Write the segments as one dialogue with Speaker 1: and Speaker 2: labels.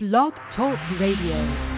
Speaker 1: Blog Talk Radio.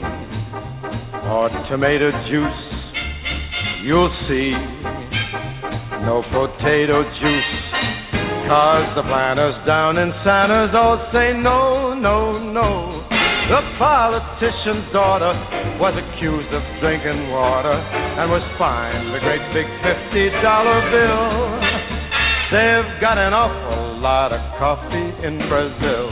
Speaker 2: or tomato juice, you'll see no potato juice. Cause the planters down in Santos all say no, no, no. The politician's daughter was accused of drinking water and was fined a great big $50 bill. They've got an awful lot of coffee in Brazil.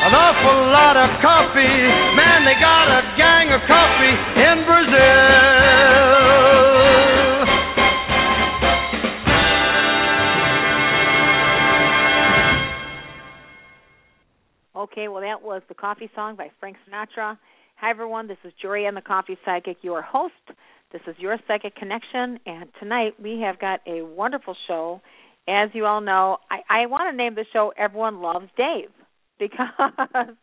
Speaker 2: an awful lot of coffee. Man, they got a gang of coffee in Brazil.
Speaker 3: Okay, well, that was the Coffee Song by Frank Sinatra. Hi, everyone. This is Jorianne the Coffee Psychic, your host. This is your Psychic Connection, and tonight we have got a wonderful show. As you all know, I, I want to name the show Everyone Loves Dave because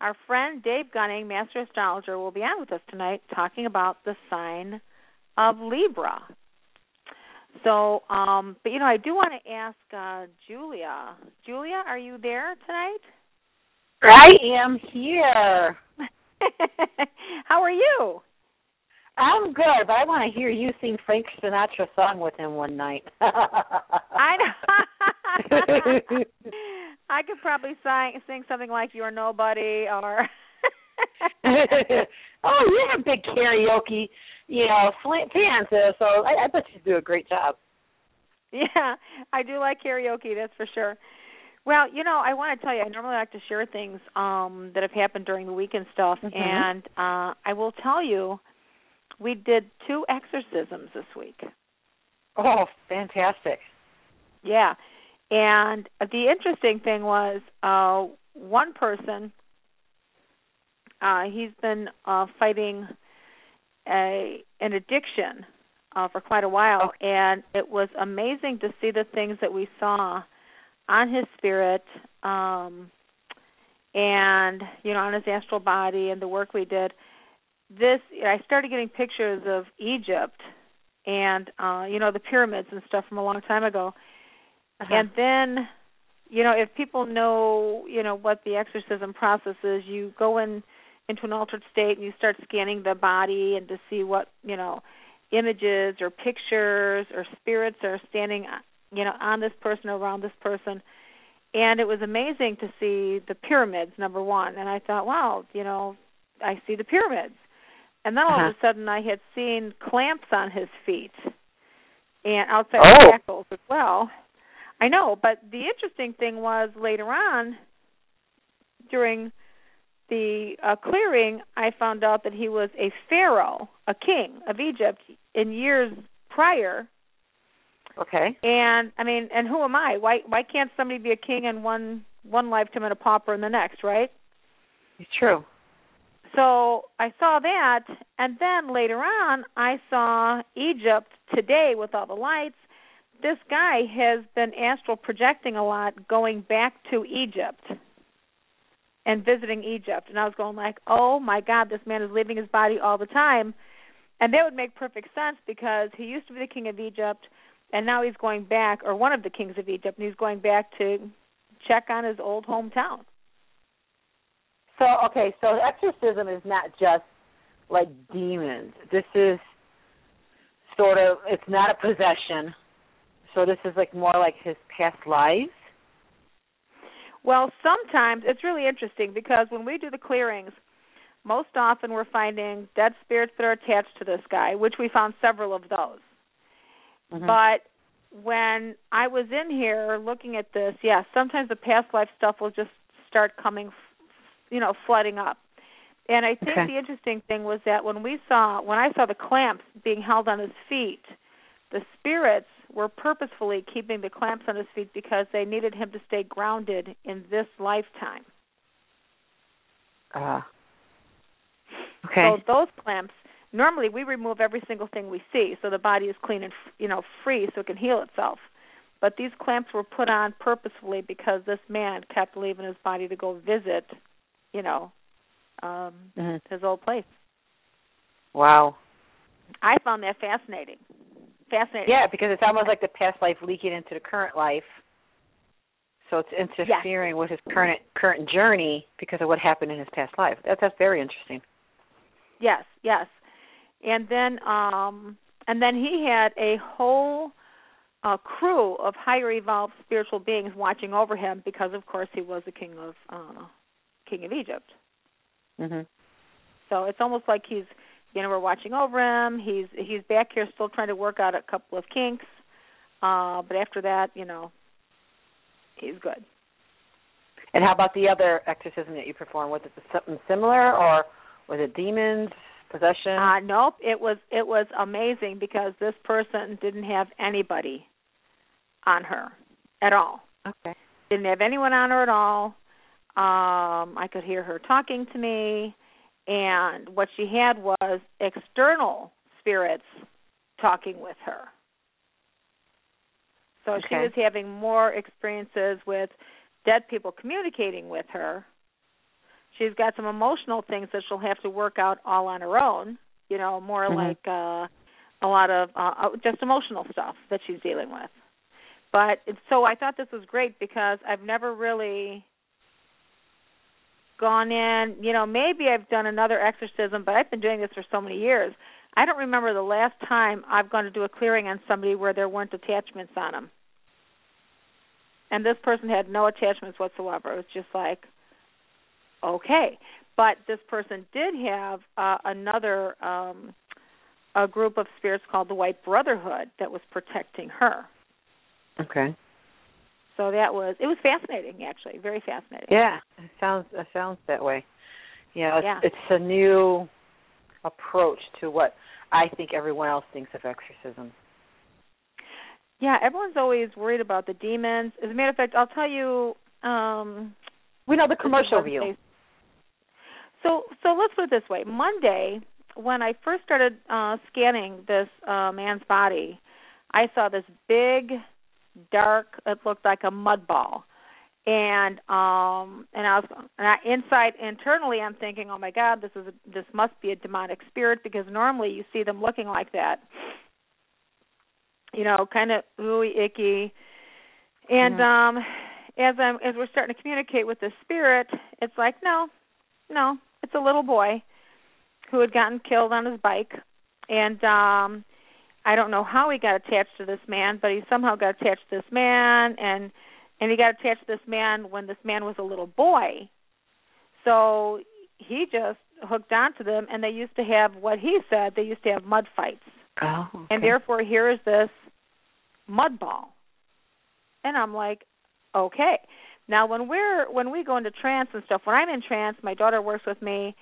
Speaker 3: our friend Dave Gunning, Master Astrologer, will be on with us tonight talking about the sign of Libra. So, um, but you know, I do want to ask uh, Julia. Julia, are you there tonight?
Speaker 4: I am here.
Speaker 3: How are you?
Speaker 4: I'm good, but I want to hear you sing Frank Sinatra song with him one night.
Speaker 3: I know. I could probably sing sing something like "You're Nobody" or.
Speaker 4: oh, you're a big karaoke, you know, fan, so I, I bet you do a great job.
Speaker 3: Yeah, I do like karaoke. That's for sure. Well, you know, I want to tell you, I normally like to share things um that have happened during the week and stuff,
Speaker 4: Mhm.
Speaker 3: and uh I will tell you, we did two exorcisms this week.
Speaker 4: Oh, fantastic.
Speaker 3: Yeah. And the interesting thing was uh one person uh he's been uh fighting a an addiction uh for quite a while. And it was amazing to see the things that we saw on his spirit um and you know on his astral body and the work we did. This I started getting pictures of Egypt and uh you know the pyramids and stuff from a long time ago
Speaker 4: Uh-huh.
Speaker 3: and then you know if people know you know what the exorcism process is you go in into an altered state and you start scanning the body and to see what you know images or pictures or spirits are standing you know on this person or around this person and it was amazing to see the pyramids number one and i thought wow you know i see the pyramids and then all
Speaker 4: uh-huh.
Speaker 3: of a sudden i had seen clamps on his feet and outside
Speaker 4: oh.
Speaker 3: shackles as well i know but the interesting thing was later on during the uh, clearing i found out that he was a pharaoh a king of egypt in years prior
Speaker 4: Okay.
Speaker 3: and I mean, and who am I? Why why can't somebody be a king in one one lifetime and a pauper in the next, right?
Speaker 4: It's true.
Speaker 3: So I saw that, and then later on, I saw Egypt today with all the lights. This guy has been astral projecting a lot, going back to Egypt and visiting Egypt. And I was going like, "Oh my God, this man is leaving his body all the time," and that would make perfect sense because he used to be the king of Egypt and now he's going back, or one of the kings of Egypt, and he's going back to check on his old hometown.
Speaker 4: So okay, so exorcism is not just like demons. This is sort of it's not a possession. So this is like more like his past lives.
Speaker 3: Well, sometimes it's really interesting because when we do the clearings, most often we're finding dead spirits that are attached to this guy, which we found several of those.
Speaker 4: Mm-hmm.
Speaker 3: But when I was in here looking at this, yes, yeah, sometimes the past life stuff will just start coming, you know, flooding up. And I think
Speaker 4: okay.
Speaker 3: the interesting thing was that when we saw when I saw the clamps being held on his feet, the spirits were purposefully keeping the clamps on his feet because they needed him to stay grounded in this lifetime.
Speaker 4: Uh, okay.
Speaker 3: So those clamps normally we remove every single thing we see so the body is clean and you know free so it can heal itself but these clamps were put on purposefully because this man kept leaving his body to go visit you know um
Speaker 4: mm-hmm.
Speaker 3: his old place
Speaker 4: wow
Speaker 3: i found that fascinating fascinating
Speaker 4: yeah because it's almost like the past life leaking into the current life so it's interfering
Speaker 3: yes.
Speaker 4: with his current current journey because of what happened in his past life that's that's very interesting
Speaker 3: yes yes and then um and then he had a whole uh, crew of higher evolved spiritual beings watching over him because of course he was the king of uh king of Egypt.
Speaker 4: Mhm.
Speaker 3: So it's almost like he's you know we're watching over him. He's he's back here still trying to work out a couple of kinks. Uh but after that, you know, he's good.
Speaker 4: And how about the other exorcism that you performed? Was it something similar or was it demons? possession?
Speaker 3: Uh nope, it was it was amazing because this person didn't have anybody on her at all.
Speaker 4: Okay.
Speaker 3: Didn't have anyone on her at all. Um I could hear her talking to me and what she had was external spirits talking with her. So
Speaker 4: okay.
Speaker 3: she was having more experiences with dead people communicating with her she's got some emotional things that she'll have to work out all on her own. You know, more
Speaker 4: mm-hmm.
Speaker 3: like uh, a lot of uh, uh, just emotional stuff that she's dealing with. But so I thought this was great because I've never really gone in. You know, maybe I've done another exorcism, but I've been doing this for so many years. I don't remember the last time I've gone to do a clearing on somebody where there weren't attachments on them. And this person had no attachments whatsoever. It was just like, okay. But this person did have uh, another um, a group of spirits called the White Brotherhood that was protecting her.
Speaker 4: Okay.
Speaker 3: So that was it was fascinating actually, very fascinating.
Speaker 4: Yeah, it sounds it sounds that way. Yeah, it's,
Speaker 3: yeah.
Speaker 4: it's a new approach to what I think everyone else thinks of exorcism.
Speaker 3: Yeah, everyone's always worried about the demons. As a matter of fact, I'll tell you. um
Speaker 4: We know the commercial view.
Speaker 3: So so let's put it this way. Monday, when I first started uh scanning this uh man's body, I saw this big dark it looked like a mud ball. And um and I was and I inside internally I'm thinking, "Oh my god, this is a, this must be a demonic spirit because normally you see them looking like that." You know, kind of ooey icky. And
Speaker 4: mm-hmm.
Speaker 3: um as I'm as we're starting to communicate with the spirit, it's like, "No, no, it's a little boy who had gotten killed on his bike and um I don't know how he got attached to this man, but he somehow got attached to this man and and he got attached to this man when this man was a little boy. So he just hooked onto them, and they used to have what he said they used to have mud fights.
Speaker 4: Oh. Okay.
Speaker 3: And therefore, here is this mud ball. And I'm like, okay. Now, when we're when we go into trance and stuff, when I'm in trance, my daughter works with me.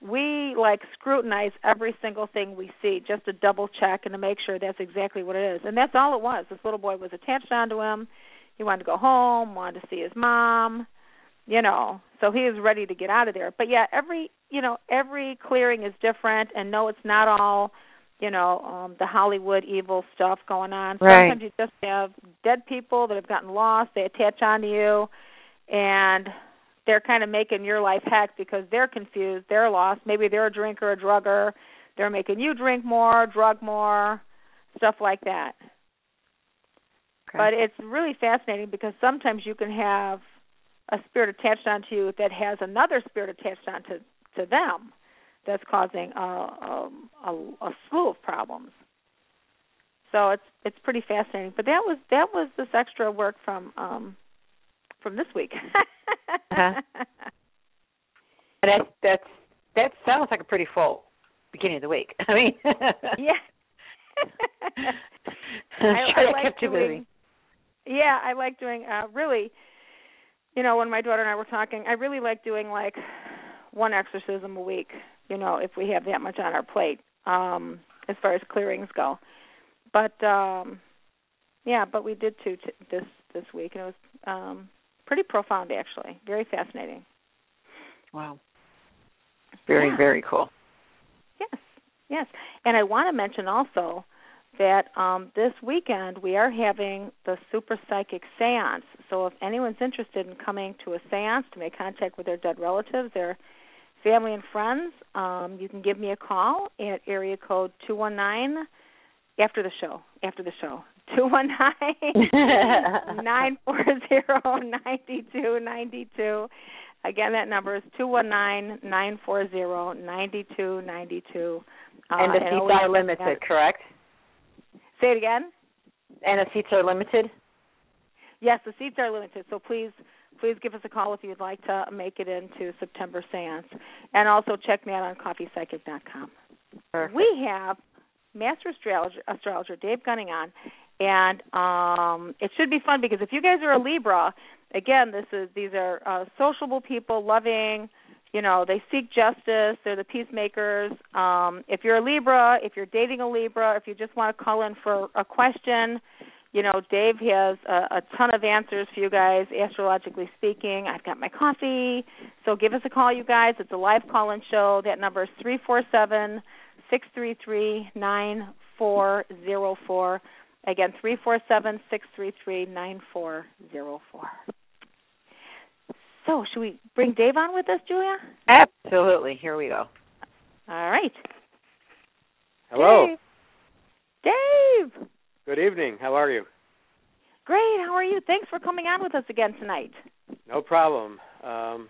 Speaker 3: We like scrutinize every single thing we see just to double check and to make sure that's exactly what it is. And that's all it was. This little boy was attached onto him. He wanted to go home, wanted to see his mom, you know. So he was ready to get out of there. But yeah, every you know every clearing is different, and no, it's not all you know um the hollywood evil stuff going on
Speaker 4: Right.
Speaker 3: sometimes you just have dead people that have gotten lost they attach onto you and they're kind of making your life heck because they're confused they're lost maybe they're a drinker a drugger they're making you drink more drug more stuff like that
Speaker 4: Okay.
Speaker 3: but it's really fascinating because sometimes you can have a spirit attached onto you that has another spirit attached onto to them that's causing a, a, a, a slew of problems. So it's it's pretty fascinating. But that was that was this extra work from um from this week.
Speaker 4: Uh-huh. And that's that's that sounds like a pretty full beginning of the week. I mean,
Speaker 3: yeah.
Speaker 4: I'm sure that
Speaker 3: like doing,
Speaker 4: moving.
Speaker 3: Yeah, I like doing uh really you know, when my daughter and I were talking, I really like doing like one exorcism a week, you know, if we have that much on our plate, um, as far as clearings go. But um yeah, but we did two t- this this week and it was um pretty profound actually. Very fascinating.
Speaker 4: Wow. Very
Speaker 3: Yeah.
Speaker 4: very cool.
Speaker 3: Yes, yes. And I want to mention also that um, this weekend we are having the Super Psychic Seance. So if anyone's interested in coming to a seance to make contact with their dead relatives, their family and friends, um, you can give me a call at area code 219 after the show. After the show. 219 nine four zero ninety two ninety two. Again, that number is two one nine nine four zero ninety two ninety two. Uh,
Speaker 4: and the seats are limited, correct?
Speaker 3: Say it again.
Speaker 4: And the seats are limited.
Speaker 3: Yes, the seats are limited, so please please give us a call if you'd like to make it into September seance. And also check me out on coffeepsychic.com.
Speaker 4: Perfect.
Speaker 3: We have Master Astrologer, astrologer Dave Gunning on, and um, it should be fun because if you guys are a Libra, again, this is these are uh, sociable people, loving. You know, they seek justice. They're the peacemakers. Um, if you're a Libra, if you're dating a Libra, if you just want to call in for a question, you know, Dave has a, a ton of answers for you guys, astrologically speaking. I've got my coffee. So give us a call, you guys. It's a live call in show. That number is three four seven six three three nine four zero four. Again, three four seven six three three nine four zero four. So, should we bring Dave on with us, Julia?
Speaker 4: Absolutely. Here we go.
Speaker 3: All right.
Speaker 5: Hello.
Speaker 3: Dave. Dave.
Speaker 5: Good evening. How are you?
Speaker 3: Great. How are you? Thanks for coming on with us again tonight.
Speaker 5: No problem. Um,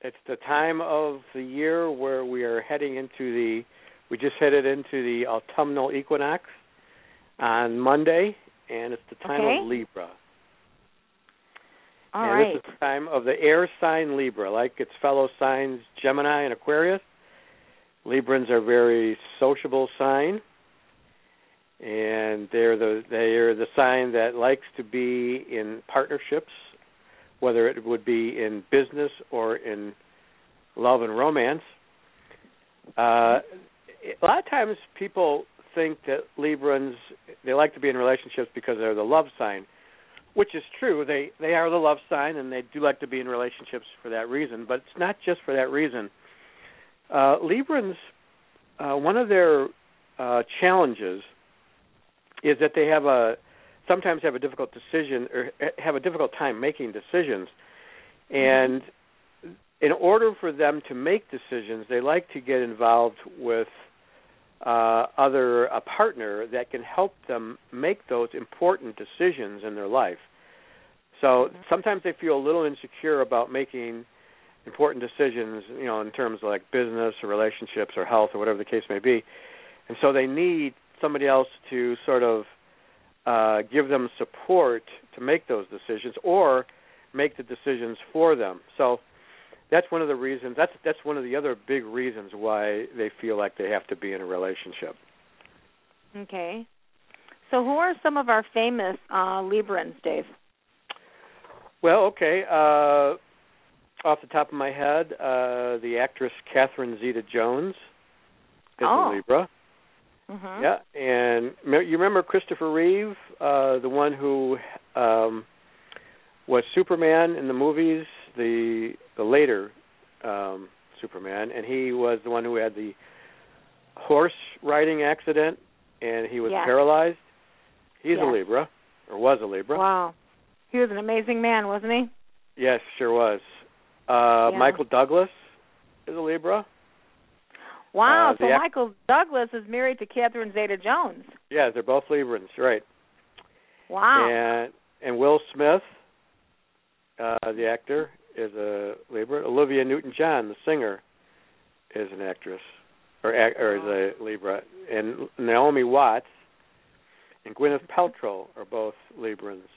Speaker 5: it's the time of the year where we are heading into the. We just headed into the autumnal equinox on Monday, and it's the time
Speaker 3: Okay.
Speaker 5: of Libra.
Speaker 3: All
Speaker 5: and
Speaker 3: right.
Speaker 5: this is the time of the air sign Libra, like its fellow signs Gemini and Aquarius. Librans are very sociable sign, and they're the they're the sign that likes to be in partnerships, whether it would be in business or in love and romance. Uh, a lot of times, people think that Librans they like to be in relationships because they're the love sign which is true. They they are the love sign, and they do like to be in relationships for that reason. But it's not just for that reason. Uh, Librans, uh, one of their uh, challenges is that they have a sometimes have a difficult decision or have a difficult time making decisions, and in order for them to make decisions, they like to get involved with uh, other a partner that can help them make those important decisions in their life. So sometimes they feel a little insecure about making important decisions, you know, in terms of like business or relationships or health or whatever the case may be, and so they need somebody else to sort of uh, give them support to make those decisions or make the decisions for them. So that's one of the reasons. That's that's one of the other big reasons why they feel like they have to be in a relationship.
Speaker 3: Okay. So who are some of our famous uh, Librans, Dave?
Speaker 5: Well, okay. Uh, off the top of my head, uh, the actress Catherine Zeta-Jones is
Speaker 3: oh.
Speaker 5: a Libra.
Speaker 3: Mm-hmm.
Speaker 5: Yeah, and you remember Christopher Reeve, uh, the one who um, was Superman in the movies, the the later um, Superman, and he was the one who had the horse riding accident, and he was
Speaker 3: yes.
Speaker 5: paralyzed. He's
Speaker 3: yes.
Speaker 5: a Libra, or was a Libra.
Speaker 3: Wow, he was an amazing man, wasn't he?
Speaker 5: Yes, sure was. Uh,
Speaker 3: yeah.
Speaker 5: Michael Douglas is a Libra.
Speaker 3: Wow,
Speaker 5: Uh,
Speaker 3: so Michael Douglas is married to Catherine Zeta-Jones.
Speaker 5: Yeah, they're both Librans, right?
Speaker 3: Wow.
Speaker 5: And and Will Smith, uh, the actor, is a Libra. Olivia Newton-John, the singer, is an actress, or or is a Libra. And Naomi Watts and Gwyneth Paltrow are both Librans.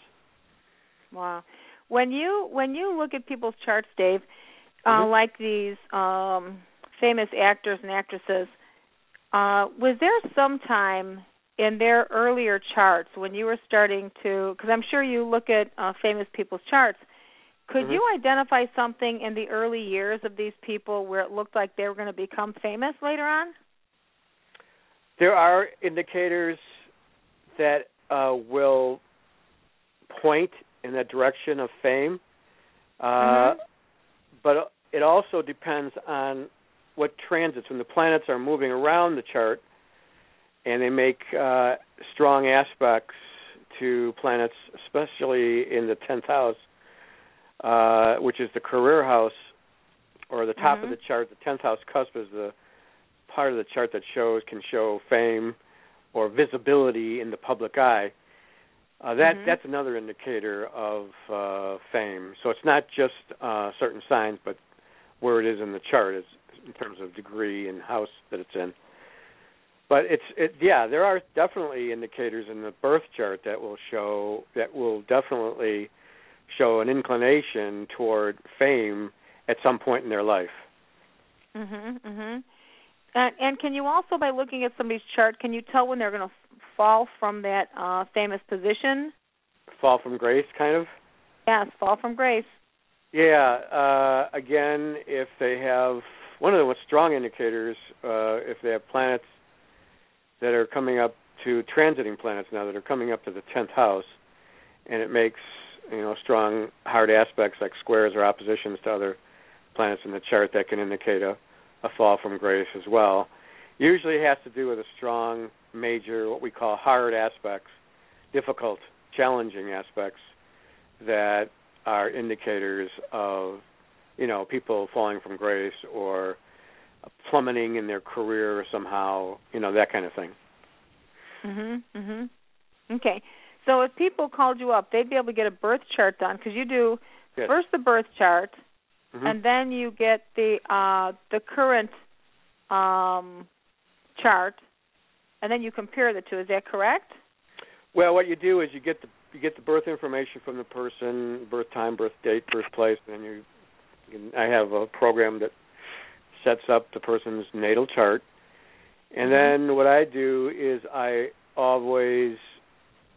Speaker 3: Wow. When you when you look at people's charts, Dave, uh,
Speaker 5: Mhm.
Speaker 3: like these um, famous actors and actresses, uh, was there some time in their earlier charts when you were starting to? Because I'm sure you look at uh, famous people's charts. Could
Speaker 5: Mhm.
Speaker 3: you identify something in the early years of these people where it looked like they were going to become famous later on?
Speaker 5: There are indicators that uh, will point in the direction of fame, uh,
Speaker 3: Mhm.
Speaker 5: but it also depends on what transits. When the planets are moving around the chart, and they make uh, strong aspects to planets, especially in the tenth house, uh, which is the career house, or the top of
Speaker 3: Mhm.
Speaker 5: the chart. The tenth house cusp is the part of the chart that shows can show fame or visibility in the public eye. Uh, that
Speaker 3: Mhm.
Speaker 5: that's another indicator of uh, fame. So it's not just uh, certain signs, but where it is in the chart is in terms of degree and house that it's in. But it's it yeah, there are definitely indicators in the birth chart that will show that will definitely show an inclination toward fame at some point in their life.
Speaker 3: Mhm. Mhm. And, and can you also, by looking at somebody's chart, can you tell when they're going to f- fall from that uh, famous position?
Speaker 5: Fall from grace, kind of.
Speaker 3: Yes, fall from grace.
Speaker 5: Yeah. Uh, again, if they have one of the most strong indicators, uh, if they have planets that are coming up to transiting planets now that are coming up to the tenth house, and it makes you know strong hard aspects like squares or oppositions to other planets in the chart that can indicate a, a fall from grace as well. Usually, it has to do with a strong major, what we call hard aspects, difficult, challenging aspects that are indicators of you know people falling from grace or plummeting in their career somehow, you know that kind of thing.
Speaker 3: Mhm. Mhm. Okay. So if people called you up, they'd be able to get a birth chart done because you do
Speaker 5: Yes.
Speaker 3: first the birth chart,
Speaker 5: Mhm.
Speaker 3: and then you get the uh the current um chart, and then you compare the two. Is that correct?
Speaker 5: Well, what you do is you get the you get the birth information from the person, birth time, birth date, birthplace, and then you, you I have a program that sets up the person's natal chart. And
Speaker 3: Mhm.
Speaker 5: then what I do is I always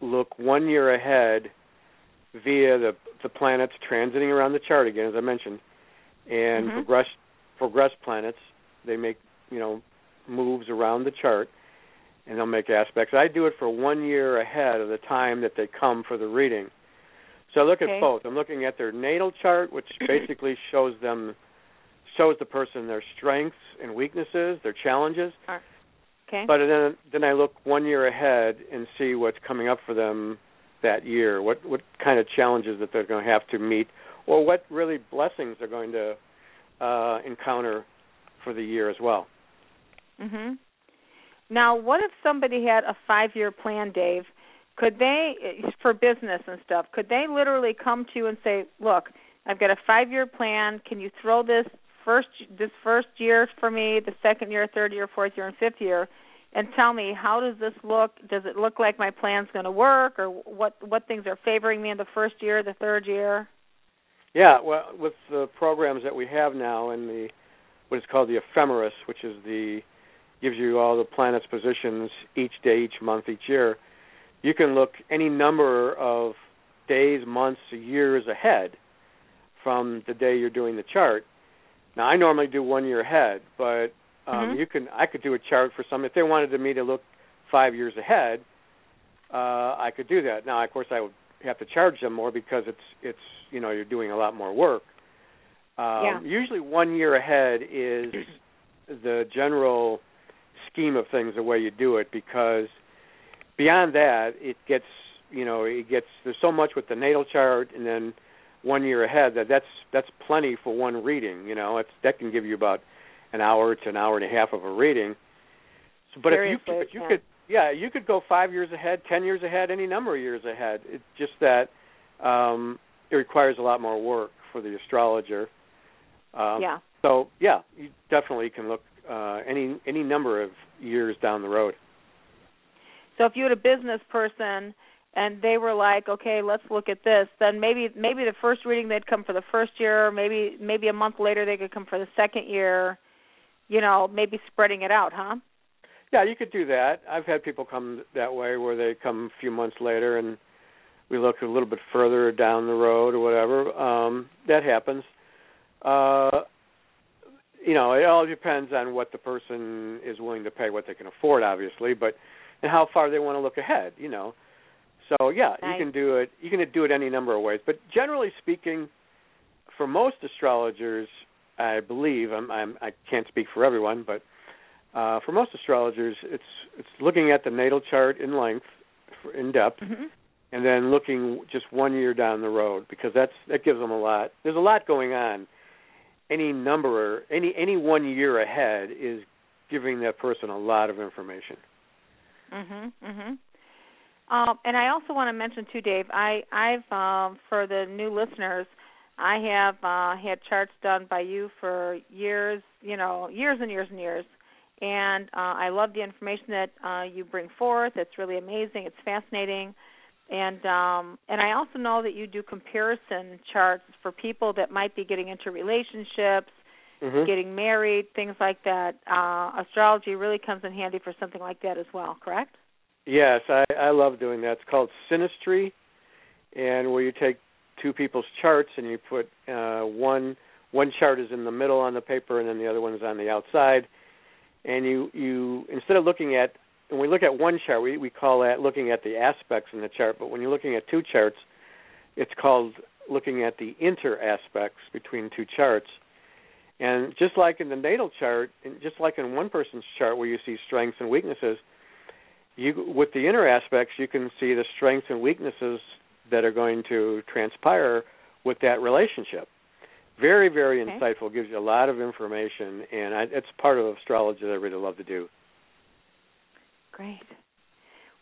Speaker 5: look one year ahead via the the planets transiting around the chart again, as I mentioned, and
Speaker 3: Mhm.
Speaker 5: progress progress planets. They make you know moves around the chart, and they'll make aspects. I do it for one year ahead of the time that they come for the reading. So I look
Speaker 3: Okay.
Speaker 5: at both. I'm looking at their natal chart, which basically shows them shows the person their strengths and weaknesses, their challenges.
Speaker 3: Okay.
Speaker 5: But then then I look one year ahead and see what's coming up for them that year. What what kind of challenges that they're going to have to meet, or what really blessings they're going to uh, encounter for the year as well.
Speaker 3: Mhm. Now, what if somebody had a five-year plan, Dave? Could they, for business and stuff, could they literally come to you and say, "Look, I've got a five-year plan. Can you throw this first this first year for me, the second year, third year, fourth year, and fifth year, and tell me how does this look? Does it look like my plan's going to work, or what what things are favoring me in the first year, the third year?
Speaker 5: Yeah, well, with the programs that we have now and the what is called the ephemeris, which is the gives you all the planets' positions each day, each month, each year. You can look any number of days, months, years ahead from the day you're doing the chart. Now, I normally do one year ahead, but um,
Speaker 3: Mhm.
Speaker 5: you can I could do a chart for some if they wanted me to look five years ahead. Uh, I could do that. Now, of course, I would have to charge them more because it's it's you know you're doing a lot more work. Um,
Speaker 3: Yeah.
Speaker 5: Usually, one year ahead is the general scheme of things the way you do it because beyond that it gets you know it gets there's so much with the natal chart and then one year ahead that that's that's plenty for one reading you know it's that can give you about an hour to an hour and a half of a reading so, but if you
Speaker 3: Seriously,
Speaker 5: but you
Speaker 3: yeah.
Speaker 5: could yeah you could go five years ahead ten years ahead any number of years ahead it's just that um it requires a lot more work for the astrologer um
Speaker 3: yeah.
Speaker 5: so yeah, you definitely can look uh, any any number of years down the road.
Speaker 3: So if you had a business person and they were like, okay, let's look at this, then maybe maybe the first reading they'd come for the first year, maybe maybe a month later they could come for the second year, you know, maybe spreading it out, huh?
Speaker 5: Yeah, you could do that. I've had people come that way where they come a few months later and we look a little bit further down the road or whatever. Um, that happens. Uh, you know, it all depends on what the person is willing to pay, what they can afford, obviously, but and how far they want to look ahead. You know, so yeah,
Speaker 3: Nice.
Speaker 5: you can do it. You can do it any number of ways, but generally speaking, for most astrologers, I believe I'm, I'm I can't speak for everyone, but uh, for most astrologers, it's it's looking at the natal chart in length, in depth,
Speaker 3: Mm-hmm.
Speaker 5: and then looking just one year down the road because that's that gives them a lot. There's a lot going on. Any number, any any one year ahead is giving that person a lot of information.
Speaker 3: Mhm. Mhm. Um, and I also want to mention too, Dave. I I've um, for the new listeners, I have uh, had charts done by you for years. You know, years and years and years. And uh, I love the information that uh, you bring forth. It's really amazing. It's fascinating. And um, and I also know that you do comparison charts for people that might be getting into relationships,
Speaker 5: Mm-hmm.
Speaker 3: getting married, things like that. Uh, astrology really comes in handy for something like that as well. Correct?
Speaker 5: Yes, I, I love doing that. It's called synastry, and where you take two people's charts and you put uh, one one chart is in the middle on the paper and then the other one is on the outside, and you you instead of looking at when we look at one chart, we we call that looking at the aspects in the chart. But when you're looking at two charts, it's called looking at the inter aspects between two charts. And just like in the natal chart, and just like in one person's chart where you see strengths and weaknesses, you with the inner aspects you can see the strengths and weaknesses that are going to transpire with that relationship. Very, very
Speaker 3: Okay.
Speaker 5: insightful. Gives you a lot of information, and I, it's part of astrology that I really love to do.
Speaker 3: Great.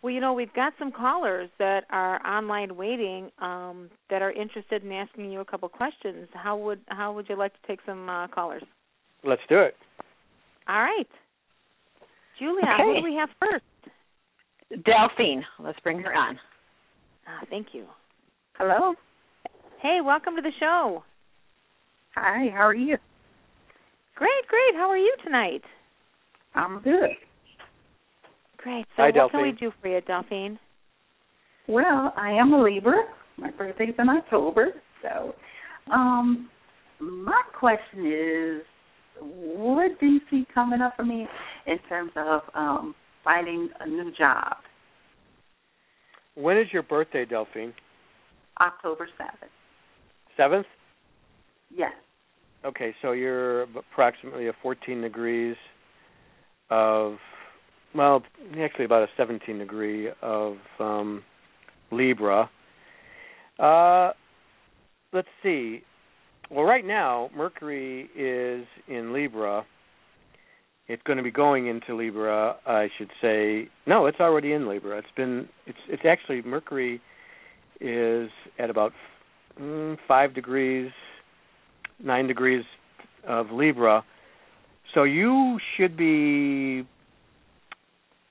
Speaker 3: Well, you know, we've got some callers that are online waiting um, that are interested in asking you a couple questions. How would how would you like to take some uh, callers?
Speaker 5: Let's do it.
Speaker 3: All right. Julia,
Speaker 4: Okay.
Speaker 3: who do we have first?
Speaker 4: Delphine, let's bring her on.
Speaker 3: Ah, thank you.
Speaker 6: Hello.
Speaker 3: Hey, welcome to the show.
Speaker 6: Hi, how are you?
Speaker 3: Great, great. How are you tonight?
Speaker 6: I'm good.
Speaker 3: Great. So
Speaker 5: Hi,
Speaker 3: what can we do for you, Delphine?
Speaker 6: Well, I am a Libra. My birthday's in October. So, um, my question is, what do you see coming up for me in terms of um finding a new job?
Speaker 5: When is your birthday, Delphine?
Speaker 6: October seventh.
Speaker 5: Seventh.
Speaker 6: Yes.
Speaker 5: Okay, so you're approximately a 14 degrees of, well, actually about a 17 degree of um, Libra. Uh, let's see. Well, right now Mercury is in Libra. It's going to be going into Libra, I should say. No, it's already in Libra. It's been. It's. It's actually Mercury is at about mm, five degrees nine degrees of Libra. So you should be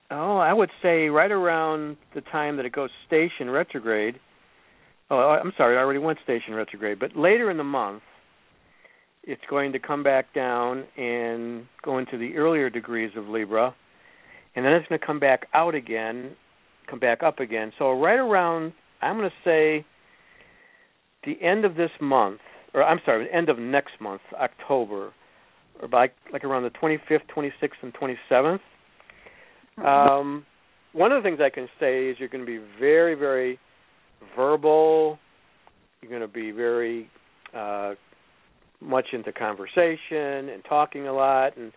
Speaker 5: oh, I would say right around the time that it goes station retrograde. Oh, I'm sorry, I already went station retrograde, but later in the month, it's going to come back down and go into the earlier degrees of Libra, and then it's going to come back out again, come back up again. So right around, I'm going to say, the end of this month, or I'm sorry, the end of next month, October, or by like around the 25th, 26th, and 27th. Um, one of the things I can say is you're going to be very, very verbal. You're going to be very uh, much into conversation and talking a lot. And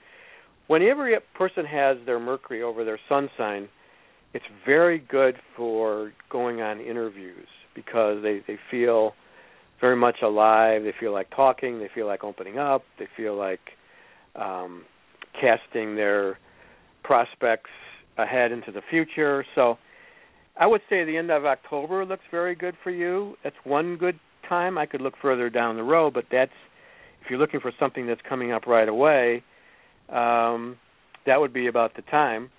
Speaker 5: whenever a person has their Mercury over their Sun sign, it's very good for going on interviews because they they feel very much alive. They feel like talking. They feel like opening up. They feel like um, casting their prospects ahead into the future. So I would say the end of October looks very good for you. That's one good time. I could look further down the road, but that's if you're looking for something that's coming up right away, um, that would be about the time.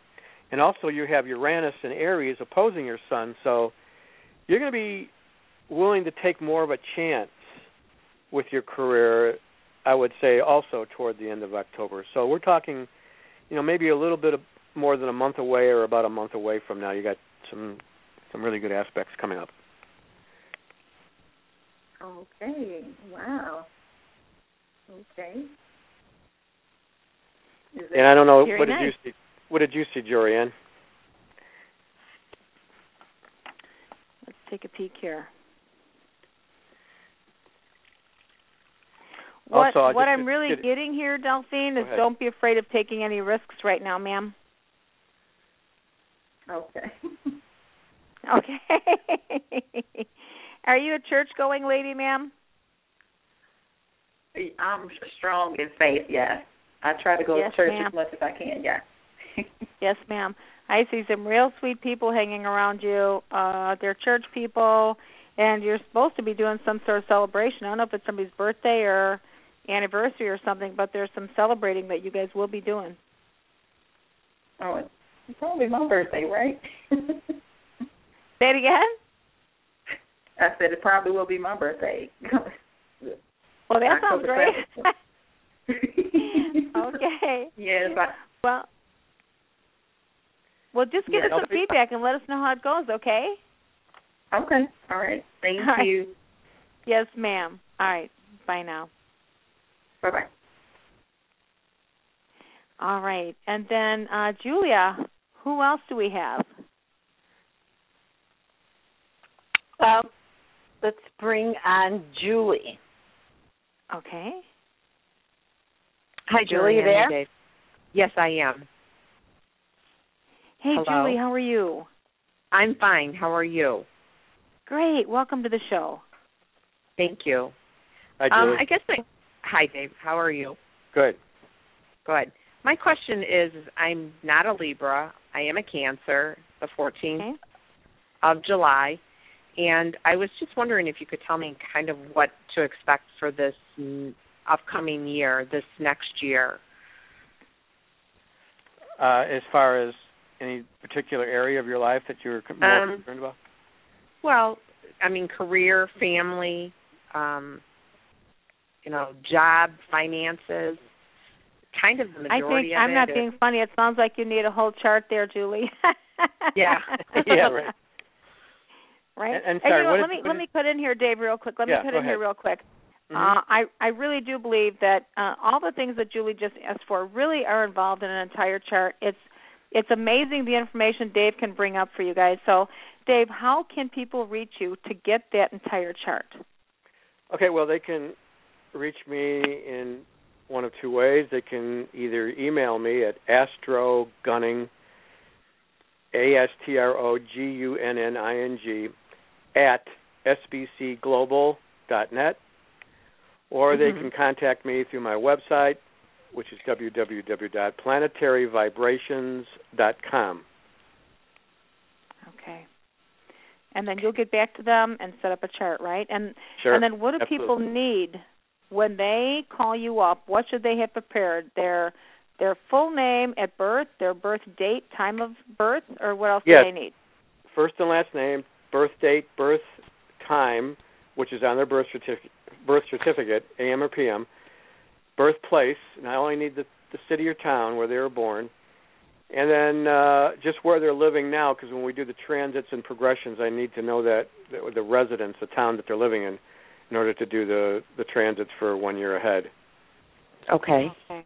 Speaker 5: And also, you have Uranus and Aries opposing your Sun, so you're going to be willing to take more of a chance with your career. I would say also toward the end of October. So we're talking, you know, maybe a little bit of more than a month away or about a month away from now. You got some some really good aspects coming up.
Speaker 6: Okay. Wow. Okay.
Speaker 5: And I don't know
Speaker 3: Very
Speaker 5: what
Speaker 3: nice.
Speaker 5: did you see? What did you see, Jorianne?
Speaker 3: Let's take a peek here. What
Speaker 5: Also, I
Speaker 3: what
Speaker 5: just-
Speaker 3: I'm really
Speaker 5: did-
Speaker 3: getting here, Delphine, is
Speaker 5: ahead.
Speaker 3: don't be afraid of taking any risks right now, ma'am.
Speaker 6: Okay.
Speaker 3: Okay. Are you a church going lady, ma'am?
Speaker 6: I'm strong in faith, yes. I try to go
Speaker 3: Yes,
Speaker 6: to church
Speaker 3: ma'am.
Speaker 6: as much as I can, yeah.
Speaker 3: Yes, ma'am. I see some real sweet people hanging around you. Uh they're church people and you're supposed to be doing some sort of celebration. I don't know if it's somebody's birthday or anniversary or something, but there's some celebrating that you guys will be doing.
Speaker 6: oh, it's probably my birthday, right?
Speaker 3: Say it again?
Speaker 6: I said it probably will be my birthday.
Speaker 3: Well, that sounds great. okay.
Speaker 6: Yes, I,
Speaker 3: Well, well, just give
Speaker 6: Yeah.
Speaker 3: us some feedback and let us know how it goes, okay?
Speaker 6: okay. All right. Thank
Speaker 3: All right.
Speaker 6: you.
Speaker 3: Yes, ma'am. All right. Bye now.
Speaker 6: Bye bye.
Speaker 3: All right. And then uh Julia, who else do we have?
Speaker 4: Well, let's bring on Julie.
Speaker 3: Okay.
Speaker 4: Hi, Julie. You there?
Speaker 7: Dave. Yes, I am.
Speaker 3: Hey
Speaker 7: Hello.
Speaker 3: Julie, how are you?
Speaker 7: I'm fine. How are you?
Speaker 3: Great. Welcome to the show.
Speaker 7: Thank you.
Speaker 5: Hi,
Speaker 7: Um, I guess I. Hi, Dave. How are you?
Speaker 5: Good.
Speaker 7: Good. My question is: I'm not a Libra. I am a Cancer. The 14th
Speaker 3: Okay.
Speaker 7: of July, and I was just wondering if you could tell me kind of what to expect for this upcoming year, this next year.
Speaker 5: Uh, as far as any particular area of your life that you're more
Speaker 7: Um,
Speaker 5: concerned about?
Speaker 7: Well, I mean, career, family, um, you know, job, finances. Kind of the
Speaker 3: I
Speaker 7: majority
Speaker 3: think
Speaker 7: of
Speaker 3: I'm
Speaker 7: it
Speaker 3: not
Speaker 7: is-
Speaker 3: being funny. It sounds like you need a whole chart there, Julie.
Speaker 7: Yeah.
Speaker 5: Yeah, right.
Speaker 3: Right.
Speaker 5: And- and
Speaker 3: you
Speaker 5: sorry,
Speaker 3: know,
Speaker 5: what
Speaker 3: let
Speaker 5: is-
Speaker 3: me let
Speaker 5: is-
Speaker 3: me put in here, Dave, real quick. Let
Speaker 5: Yeah,
Speaker 3: me put in here real quick.
Speaker 5: Mhm.
Speaker 3: Uh, I I really do believe that uh, all the things that Julie just asked for really are involved in an entire chart. It's it's amazing the information Dave can bring up for you guys. So, Dave, how can people reach you to get that entire chart?
Speaker 5: Okay, well, they can reach me in one of two ways. They can either email me at astrogunning, A S T R O G U N N I N G, at sbcglobal.net, or they
Speaker 7: Mhm.
Speaker 5: can contact me through my website, which is www.planetaryvibrations.com.
Speaker 3: Okay. And then you'll get back to them and set up a chart, right? And
Speaker 5: Sure.
Speaker 3: and then what do
Speaker 5: absolutely.
Speaker 3: people need when they call you up? What should they have prepared? Their their full name at birth, their birth date, time of birth, or what else
Speaker 5: Yes.
Speaker 3: do they need?
Speaker 5: First and last name, birth date, birth time, which is on their birth certificate, birth certificate, AM or PM, birthplace, and I only need the, the city or town where they were born, and then uh, just where they're living now. Because when we do the transits and progressions, I need to know that the, the residence, the town that they're living in, in order to do the the transits for one year ahead.
Speaker 7: Okay.
Speaker 3: Okay.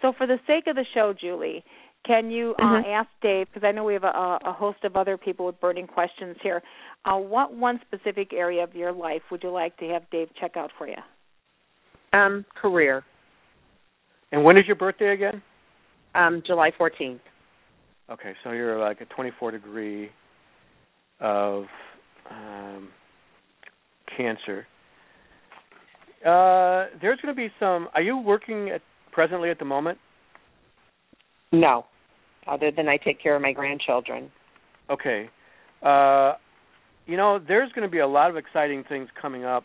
Speaker 3: So, for the sake of the show, Julie, can you uh,
Speaker 7: Mhm.
Speaker 3: ask Dave? Because I know we have a, a host of other people with burning questions here. Uh, what one specific area of your life would you like to have Dave check out for you?
Speaker 7: Um, career.
Speaker 5: And when is your birthday again?
Speaker 7: Um, July 14th.
Speaker 5: Okay, so you're like a 24 degree of um, cancer. Uh, there's going to be some. Are you working at presently at the moment?
Speaker 7: No. Other than I take care of my grandchildren.
Speaker 5: Okay. Uh, you know, there's going to be a lot of exciting things coming up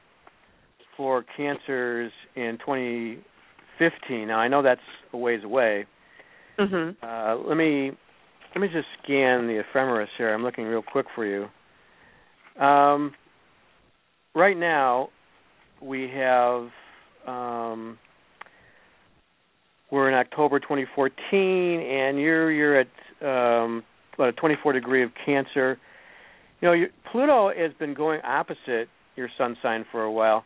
Speaker 5: for cancers in 2015. Now I know that's a ways away.
Speaker 7: Mhm.
Speaker 5: Uh, let me let me just scan the ephemeris here. I'm looking real quick for you. Um, right now, we have um, we're in October 2014, and you're you're at um, what a 24 degree of Cancer. You know, you, Pluto has been going opposite your sun sign for a while.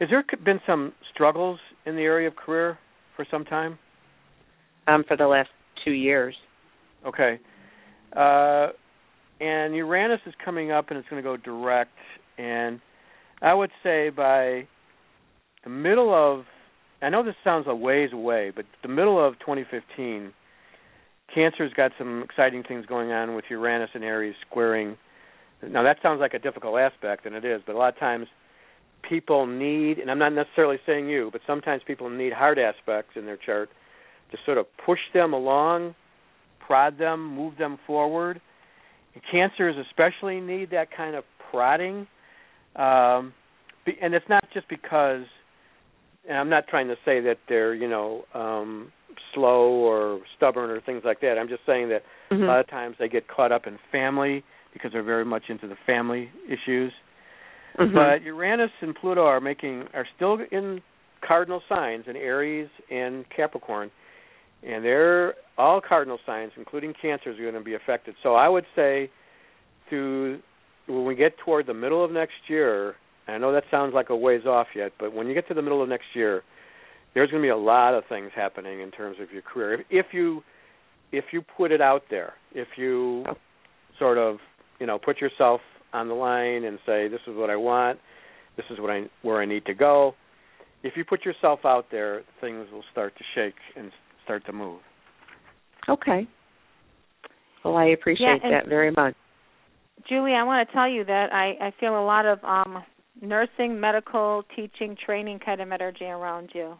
Speaker 5: Has there been some struggles in the area of career for some time?
Speaker 7: Um, for the last two years.
Speaker 5: Okay. Uh, and Uranus is coming up and it's going to go direct. And I would say by the middle of, I know this sounds a ways away, but the middle of 2015, Cancer's got some exciting things going on with Uranus and Aries squaring. Now that sounds like a difficult aspect, and it is, but a lot of times people need, and I'm not necessarily saying you, but sometimes people need hard aspects in their chart to sort of push them along, prod them, move them forward. And cancers especially need that kind of prodding. Um, and it's not just because, and I'm not trying to say that they're, you know, um, slow or stubborn or things like that. I'm just saying that
Speaker 7: Mhm.
Speaker 5: a lot of times they get caught up in family because they're very much into the family issues.
Speaker 7: Mhm.
Speaker 5: But Uranus and Pluto are making are still in cardinal signs in Aries and Capricorn, and they're all cardinal signs, including Cancers, are going to be affected. So I would say, to when we get toward the middle of next year, and I know that sounds like a ways off yet, but when you get to the middle of next year, there's going to be a lot of things happening in terms of your career. If, if you if you put it out there, if you sort of you know put yourself on the line and say this is what I want, this is what I where I need to go. If you put yourself out there, things will start to shake and start to move.
Speaker 7: Okay. Well, I appreciate
Speaker 3: and-
Speaker 7: that very much.
Speaker 3: Julie, I want to tell you that I, I feel a lot of um, nursing, medical, teaching, training kind of energy around you.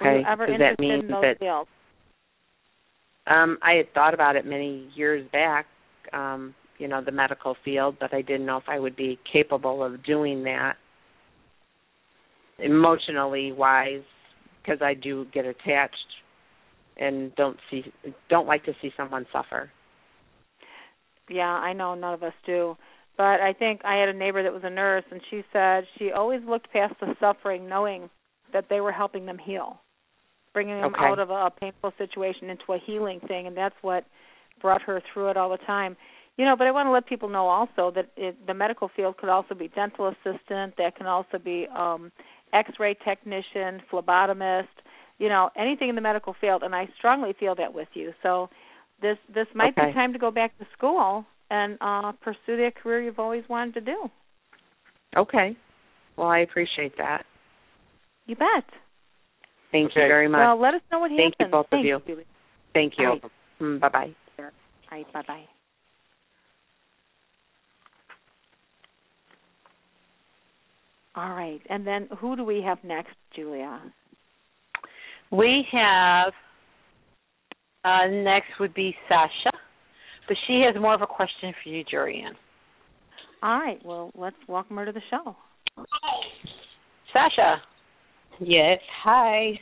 Speaker 3: Were
Speaker 7: Okay.
Speaker 3: ever
Speaker 7: Does that mean that
Speaker 3: fields?
Speaker 7: um I had thought about it many years back, um, you know, the medical field, but I didn't know if I would be capable of doing that emotionally wise because I do get attached and don't see don't like to see someone suffer.
Speaker 3: Yeah, I know none of us do. But I think I had a neighbor that was a nurse, and she said she always looked past the suffering, knowing that they were helping them heal, bringing them
Speaker 7: Okay.
Speaker 3: out of a, a painful situation into a healing thing, and that's what brought her through it all the time. You know, but I want to let people know also that it, the medical field could also be dental assistant. That can also be um, X-ray technician, phlebotomist. You know, anything in the medical field, and I strongly feel that with you. So this this might
Speaker 7: Okay.
Speaker 3: be time to go back to school and uh pursue that career you've always wanted to do.
Speaker 7: Okay. Well, I appreciate that.
Speaker 3: You bet.
Speaker 7: Thank you very much.
Speaker 3: Well, let us know what
Speaker 7: Thank you,
Speaker 3: happens.
Speaker 7: both of you.
Speaker 3: Julie.
Speaker 7: Thank you.
Speaker 3: All
Speaker 7: Mm, bye bye.
Speaker 3: All right, bye bye. All right, and then who do we have next, Julia?
Speaker 4: We have uh, next would be Sasha, but she has more of a question for you, Jorianne.
Speaker 3: All right, well, let's welcome her to the show.
Speaker 4: Sasha,
Speaker 8: Yes. Hi.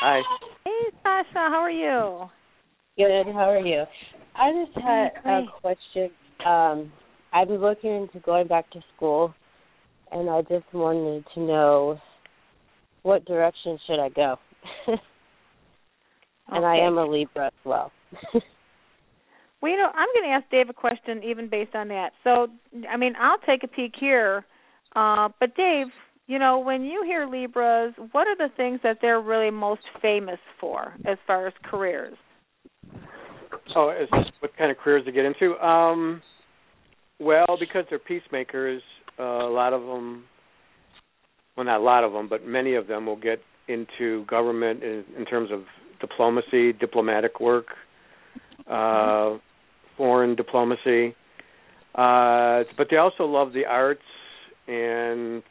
Speaker 5: Hi.
Speaker 3: Hey, Sasha. How are you?
Speaker 9: Good. How are you? I just had a question. Um, I'm looking into going back to school, and I just wanted to know what direction should I go. and I am a Libra as well.
Speaker 3: Well, you know, I'm going to ask Dave a question even based on that. So, I mean, I'll take a peek here. Uh, but Dave, you know, when you hear Libras, what are the things that they're really most famous for as far as careers?
Speaker 5: Oh, what kind of careers to get into? Um, well, because they're peacemakers, uh, a lot of them, well, not a lot of them, but many of them will get into government in, in terms of diplomacy, diplomatic work, uh, foreign diplomacy. Uh, but they also love the arts and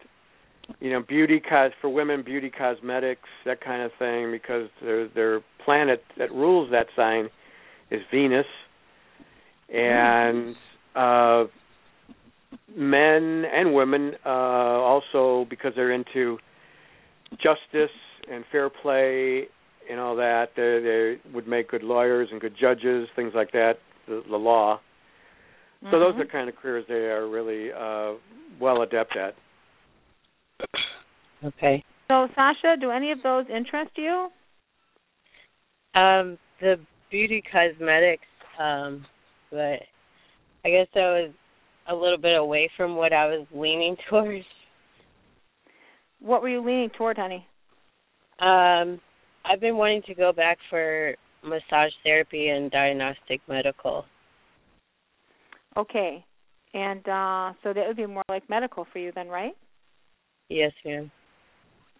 Speaker 5: you know beauty cos for women beauty cosmetics that kind of thing because their their planet that rules that sign is Venus and uh men and women uh also because they're into justice and fair play and all that they they would make good lawyers and good judges things like that the, the law so those are the kind of careers they are really uh well adept at
Speaker 9: Okay.
Speaker 3: So, Sasha, do any of those interest you?
Speaker 9: Um, the beauty cosmetics, um, but I guess I was a little bit away from what I was leaning towards.
Speaker 3: What were you leaning toward, honey?
Speaker 9: Um, I've been wanting to go back for massage therapy and diagnostic medical.
Speaker 3: Okay. And uh so that would be more like medical for you then, right?
Speaker 9: Yes, ma'am.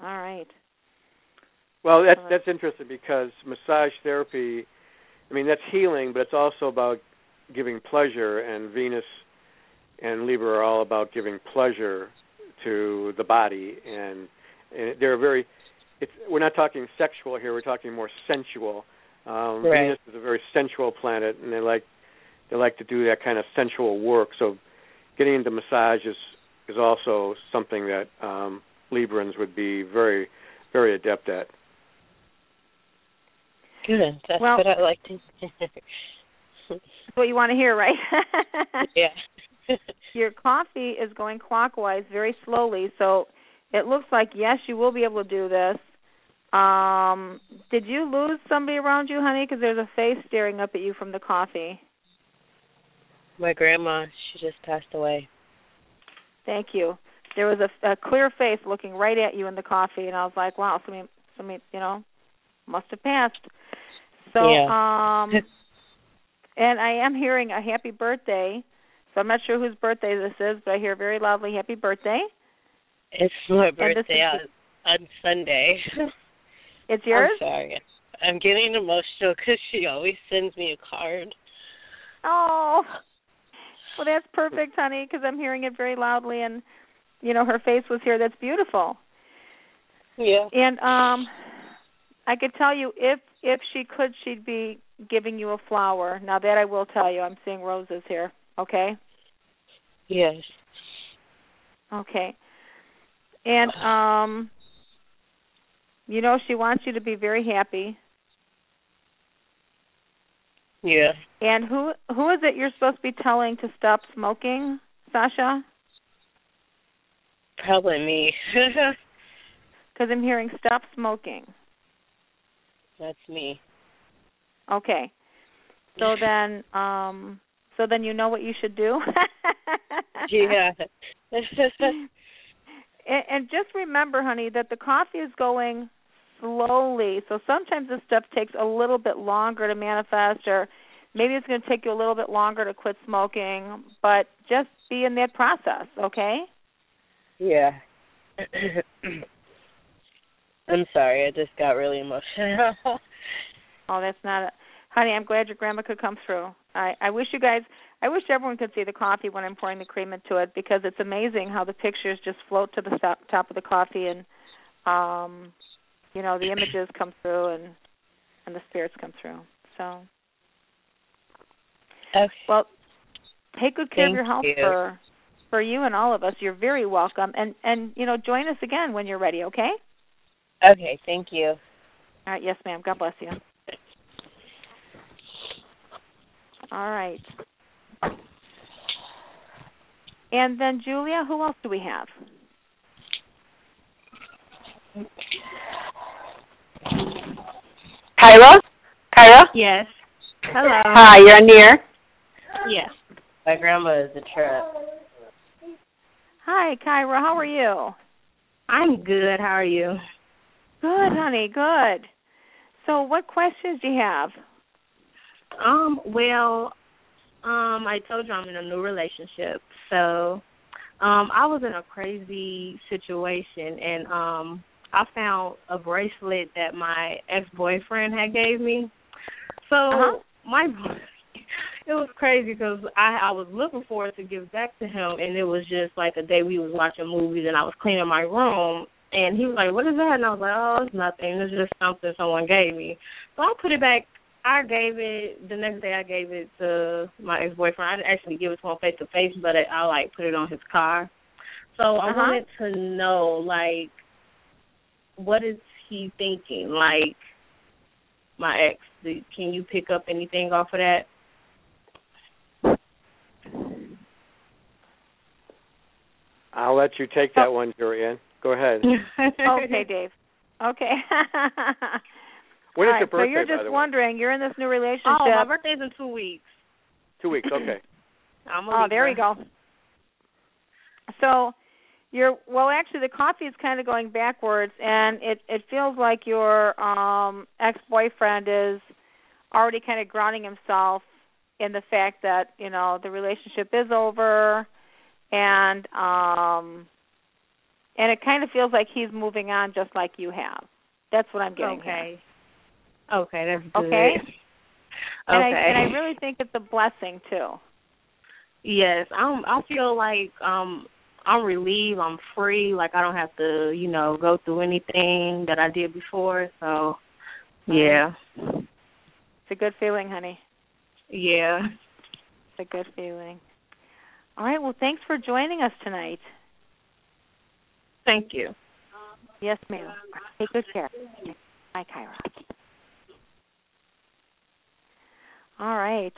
Speaker 3: All right.
Speaker 5: Well, that's
Speaker 3: Uh,
Speaker 5: that's interesting because massage therapy, I mean, that's healing, but it's also about giving pleasure. And Venus and Libra are all about giving pleasure to the body, and, and they're very. It's we're not talking sexual here; we're talking more sensual. Um,
Speaker 9: Right.
Speaker 5: Venus is a very sensual planet, and they like they like to do that kind of sensual work. So, getting into massage is is also something that um, Librans would be very very adept at.
Speaker 9: Good. That's
Speaker 3: Well-
Speaker 9: what I like to
Speaker 3: That's what you want to hear, right?
Speaker 9: Yeah.
Speaker 3: Your coffee is going clockwise very slowly, so it looks like yes, you will be able to do this. Um, did you lose somebody around you, honey? Because there's a face staring up at you from the coffee.
Speaker 9: My grandma, she just passed away.
Speaker 3: Thank you. There was a, a clear face looking right at you in the coffee, and I was like, wow, somebody, somebody, you know, must have passed. So,
Speaker 9: Yeah.
Speaker 3: um, and I am hearing a happy birthday. So I'm not sure whose birthday this is, but I hear very loudly happy birthday.
Speaker 9: It's my birthday on, on Sunday.
Speaker 3: It's yours.
Speaker 9: I'm sorry. I'm getting emotional because she always sends me a card.
Speaker 3: Oh, well, that's perfect, honey, because I'm hearing it very loudly, and you know her face was here. That's beautiful.
Speaker 9: Yeah.
Speaker 3: And um, I could tell you if if she could, she'd be giving you a flower. Now that I will tell you, I'm seeing roses here. Okay.
Speaker 9: Yes.
Speaker 3: Okay. And um, you know she wants you to be very happy.
Speaker 9: Yeah.
Speaker 3: And who who is it you're supposed to be telling to stop smoking, Sasha?
Speaker 9: Probably me.
Speaker 3: Because I'm hearing stop smoking.
Speaker 9: That's me.
Speaker 3: Okay. So then um so then you know what you should do?
Speaker 9: yeah.
Speaker 3: And, and just remember, honey, that the coffee is going slowly. So sometimes this stuff takes a little bit longer to manifest or maybe it's going to take you a little bit longer to quit smoking, but just be in that process, okay?
Speaker 9: yeah. I'm sorry, I just got really emotional.
Speaker 3: Oh, that's not a honey, I'm glad your grandma could come through. I I wish you guys I wish everyone could see the coffee when I'm pouring the cream into it because it's amazing how the pictures just float to the top, top of the coffee and um you know, the images come through and and the spirits come through. So,
Speaker 9: okay.
Speaker 3: well, take good care of your health
Speaker 9: you.
Speaker 3: for for you and all of us. You're very welcome and and you know, join us again when you're ready, okay?
Speaker 9: Okay, thank you.
Speaker 3: All right, yes, ma'am. God bless you. All right. And then Julia, who else do we have?
Speaker 4: Kyra? Kyra?
Speaker 8: Yes. Hello.
Speaker 4: Hi, you're on the air.
Speaker 8: Yes. My grandma is a trip.
Speaker 3: Hi, Kyra. How are you?
Speaker 8: I'm good. How are you?
Speaker 3: Good, honey. Good. So, what questions do you have?
Speaker 8: Um, well, um, I told you I'm in a new relationship. So, um, I was in a crazy situation and um I found a bracelet that my ex-boyfriend had gave me. So,
Speaker 3: Uh-huh.
Speaker 8: my it was crazy because I I was looking forward to give back to him, and it was just like a day we was watching movies, and I was cleaning my room, and he was like, "What is that?" And I was like, "Oh, it's nothing. It's just something someone gave me." So I put it back. I gave it the next day. I gave it to my ex boyfriend. I didn't actually give it to him face to face, but I, I like put it on his car. So I
Speaker 3: Uh-huh.
Speaker 8: wanted to know, like, what is he thinking? Like, my ex. do- Can you pick up anything off of that?
Speaker 5: I'll let you take that one, Jorianne. Go ahead.
Speaker 3: okay, Dave. Okay.
Speaker 5: When
Speaker 3: All
Speaker 5: is
Speaker 3: right,
Speaker 5: your birthday,
Speaker 3: so you're
Speaker 5: by
Speaker 3: just
Speaker 5: the way?
Speaker 3: wondering, you're in this new relationship.
Speaker 8: Oh, my birthday's in two weeks.
Speaker 5: Two weeks. Okay.
Speaker 8: I'm a
Speaker 3: Oh, there we go. So you're well actually the coffee is kind of going backwards and it it feels like your um ex-boyfriend is already kind of grounding himself in the fact that, you know, the relationship is over and um and it kind of feels like he's moving on just like you have. That's what I'm getting here.
Speaker 8: Okay. Okay, that's good.
Speaker 3: Okay. And
Speaker 8: okay.
Speaker 3: I and I really think it's a blessing too.
Speaker 8: Yes, I'm. I feel like um I'm relieved. I'm free. Like I don't have to, you know, go through anything that I did before. So, yeah,
Speaker 3: It's a good feeling, honey.
Speaker 8: yeah.
Speaker 3: It's a good feeling. All right. Well, thanks for joining us tonight.
Speaker 8: Thank you.
Speaker 3: Yes, ma'am. Take good care. Bye, Kyra. All right.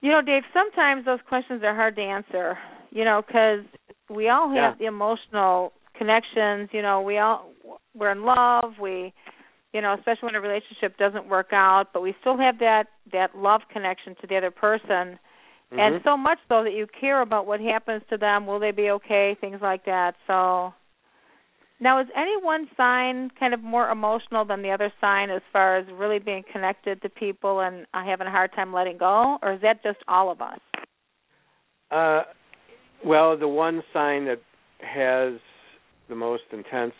Speaker 3: You know, Dave, sometimes those questions are hard to answer, you know, because we all have
Speaker 5: Yeah.
Speaker 3: the emotional connections. You know, we all we're in love. We, you know, especially when a relationship doesn't work out, but we still have that that love connection to the other person, and
Speaker 5: Mhm.
Speaker 3: so much so that you care about what happens to them. Will they be okay? Things like that. So, now is any one sign kind of more emotional than the other sign as far as really being connected to people and uh, having a hard time letting go, or is that just all of us?
Speaker 5: Uh, well, the one sign that has the most intense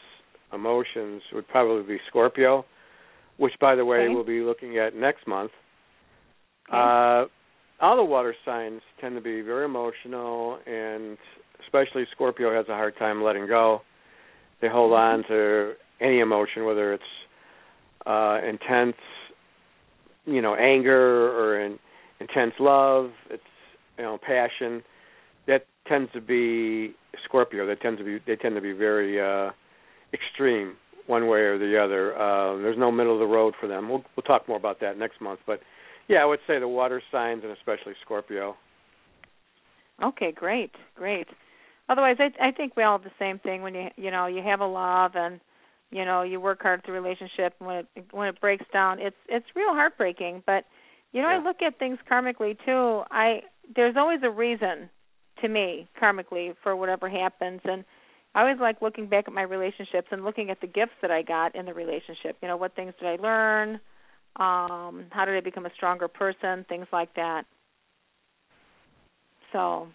Speaker 5: emotions would probably be Scorpio, which, by the way,
Speaker 3: Okay.
Speaker 5: we'll be looking at next month.
Speaker 3: Okay.
Speaker 5: Uh, all the water signs tend to be very emotional, and especially Scorpio has a hard time letting go. They hold on to any emotion, whether it's uh, intense, you know, anger or in, intense love. It's you know passion. That tends to be Scorpio. That tends to be they tend to be very uh, extreme, one way or the other. Uh, there's no middle of the road for them. We'll we'll talk more about that next month. But yeah, I would say the water signs and especially Scorpio.
Speaker 3: Okay, great, great. Otherwise, I I think we all have the same thing when you you know you have a love and you know you work hard at the relationship and when it when it breaks down, it's it's real heartbreaking. But you know, I look at things karmically too. I there's always a reason to me karmically for whatever happens, and I always like looking back at my relationships and looking at the gifts that I got in the relationship. You know, what things did I learn? Um, how did I become a stronger person? Things like that. So,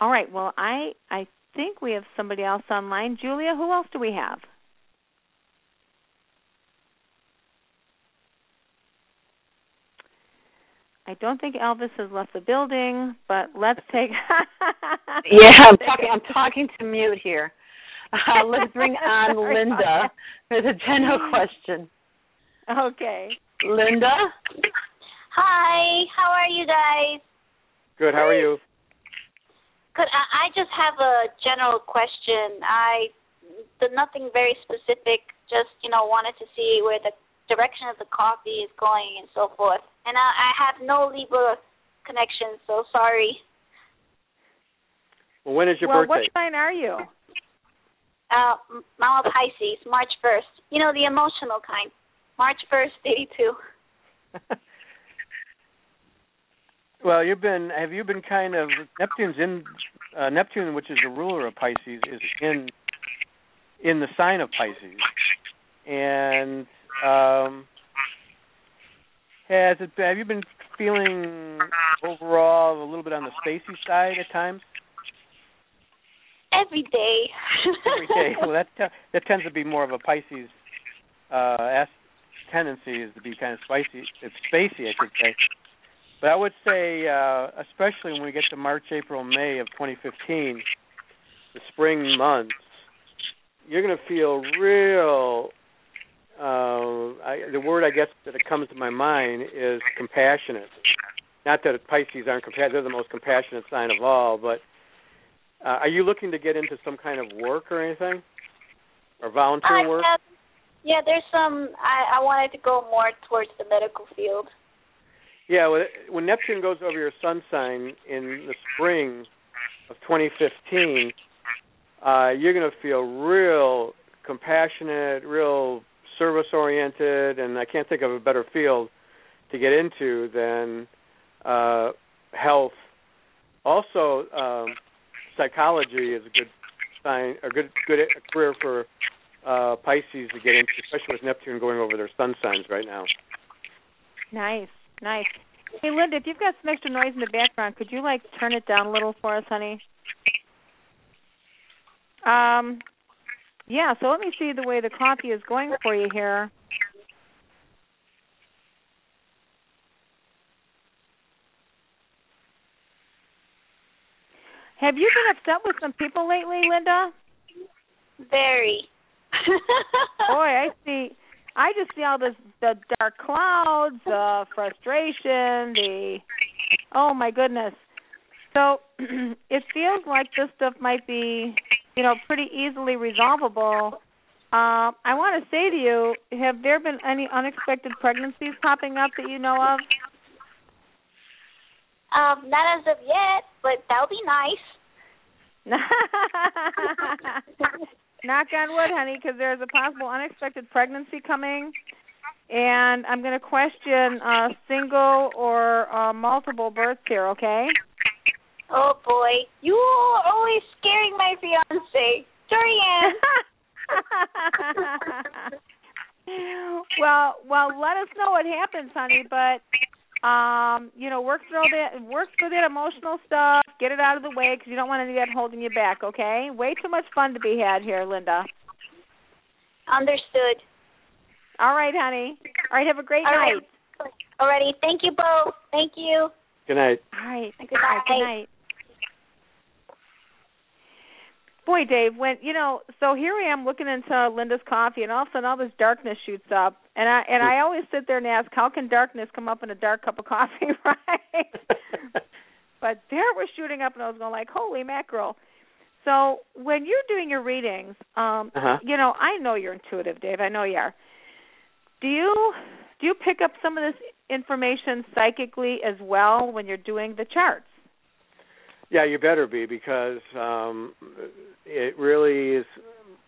Speaker 3: all right. Well, I I think we have somebody else online. Julia, who else do we have? I don't think Elvis has left the building, but let's take.
Speaker 4: Yeah, I'm talking. I'm talking to mute here. Uh, let's bring on Linda
Speaker 3: about
Speaker 4: for the general question.
Speaker 3: Okay.
Speaker 4: Linda,
Speaker 10: Hi, how are you guys?
Speaker 5: Good. How are you?
Speaker 10: Good. I, I just have a general question. I, the nothing very specific just you know wanted to see where the direction of the coffee is going and so forth. And I, I have no Libra connection, so sorry.
Speaker 5: Well, when is your
Speaker 3: well,
Speaker 5: birthday?
Speaker 3: what sign are you?
Speaker 10: Uh, Mama Pisces, March 1st. You know, the emotional kind. March 1st, 82.
Speaker 5: well, you've been have you been kind of Neptune's in uh, Neptune, which is the ruler of Pisces, is in in the sign of Pisces, and um, has it? Have you been feeling overall a little bit on the spacey side at times?
Speaker 10: Every day.
Speaker 5: Every day. Well, that that tends to be more of a Pisces uh, tendency is to be kind of spicy. It's spacey, I should say. But I would say, uh, especially when we get to March, April, May of 2015, the spring months, you're going to feel real. Uh, I, the word I guess that it comes to my mind is compassionate. Not that Pisces aren't compassionate; they're the most compassionate sign of all. But uh, are you looking to get into some kind of work or anything, or volunteer
Speaker 10: uh,
Speaker 5: work?
Speaker 10: Yeah, yeah, there's some. I, I wanted to go more towards the medical field.
Speaker 5: Yeah, when Neptune goes over your sun sign in the spring of 2015, uh, you're going to feel real compassionate, real service oriented, and I can't think of a better field to get into than uh, health. Also, um, psychology is a good sign, a good good career for uh, Pisces to get into, especially with Neptune going over their sun signs right now.
Speaker 3: Nice, nice. Hey, Linda, if you've got some extra noise in the background, could you like turn it down a little for us, honey? Um, yeah. So let me see the way the coffee is going for you here. Have you been upset with some people lately, Linda?
Speaker 10: Very.
Speaker 3: Boy, I see. I just see all this the dark clouds, the frustration, the oh my goodness. So it feels like this stuff might be, you know, pretty easily resolvable. Um, I want to say to you, have there been any unexpected pregnancies popping up that you know of?
Speaker 10: Um, not as of yet, but that would be nice.
Speaker 3: Knock on wood, honey, because there's a possible unexpected pregnancy coming, and I'm going to question uh, single or uh, multiple births here. Okay?
Speaker 10: Oh boy, you are always scaring my fiance, Jorianne.
Speaker 3: well, well, let us know what happens, honey. But um, you know, work through that, work through that emotional stuff, get it out of the way because you don't want any of that holding you back. Okay? Way too much fun to be had here, Linda.
Speaker 10: Understood.
Speaker 3: All right, honey. All right, have a great
Speaker 10: All
Speaker 3: night.
Speaker 10: Right. Alrighty, thank you both. Thank you.
Speaker 5: Good night.
Speaker 3: All right.
Speaker 10: Good
Speaker 3: All right,
Speaker 10: night.
Speaker 3: Good night. Boy, Dave, when you know, so here I am looking into Linda's coffee, and all of a sudden, all this darkness shoots up, and I and I always sit there and ask, how can darkness come up in a dark cup of coffee, right? but there it was shooting up, and I was going like, holy mackerel! So when you're doing your readings, um,
Speaker 5: uh-huh.
Speaker 3: you know, I know you're intuitive, Dave. I know you are. Do you do you pick up some of this information psychically as well when you're doing the charts?
Speaker 5: Yeah, you better be because um it really is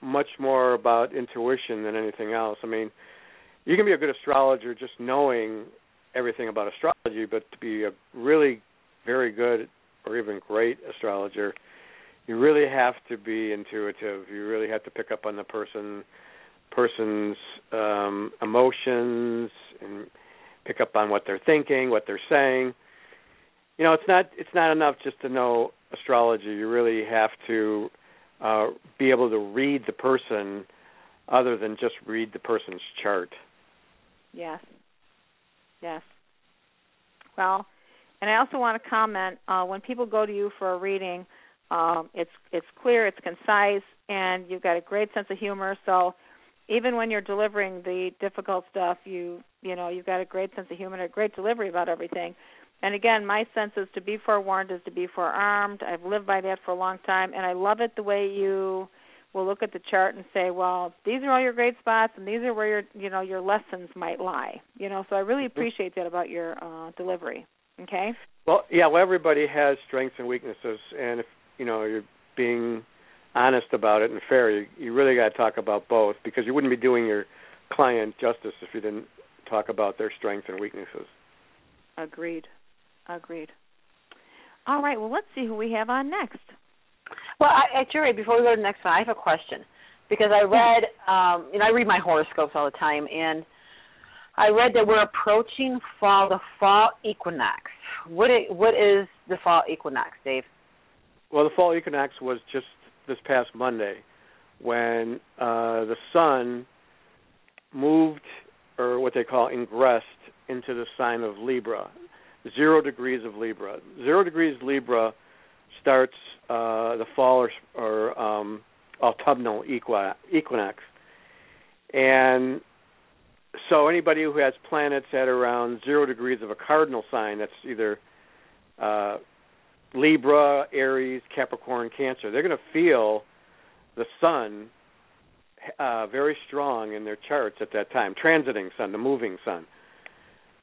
Speaker 5: much more about intuition than anything else. I mean, you can be a good astrologer just knowing everything about astrology, but to be a really very good or even great astrologer, you really have to be intuitive. You really have to pick up on the person person's um emotions and pick up on what they're thinking, what they're saying you know it's not it's not enough just to know astrology. You really have to uh be able to read the person other than just read the person's chart.
Speaker 3: Yes. Yes. Well and i also want to comment uh when people go to you for a reading um it's it's clear it's concise and you've got a great sense of humor. So even when you're delivering the difficult stuff you you know you've got a great sense of humor and a great delivery about everything and again, my sense is to be forewarned is to be forearmed. I've lived by that for a long time, and I love it the way you will look at the chart and say, well, these are all your great spots, and these are where your you know your lessons might lie. You know, so I really
Speaker 5: Mm-hmm.
Speaker 3: appreciate that about your uh, delivery. Okay.
Speaker 5: Well, yeah. Well, everybody has strengths and weaknesses, and if you know you're being honest about it and fair, you, you really got to talk about both because you wouldn't be doing your client justice if you didn't talk about their strengths and weaknesses.
Speaker 3: Agreed. Agreed. All right. Well, let's see who we have on next.
Speaker 4: Well, I, actually, before we go to the next one, I have a question because I read, um, you know, I read my horoscopes all the time, and I read that we're approaching fall, the fall equinox. What i- what is the fall equinox, Dave?
Speaker 5: Well, the fall equinox was just this past Monday when uh, the sun moved, or what they call ingressed, into the sign of Libra, zero degrees of Libra. Zero degrees Libra starts uh, the fall or, or um, autumnal equinox, and so anybody who has planets at around zero degrees of a cardinal sign, that's either uh, Libra, Aries, Capricorn, Cancer, they're going to feel the sun uh, very strong in their charts at that time, transiting sun, the moving sun.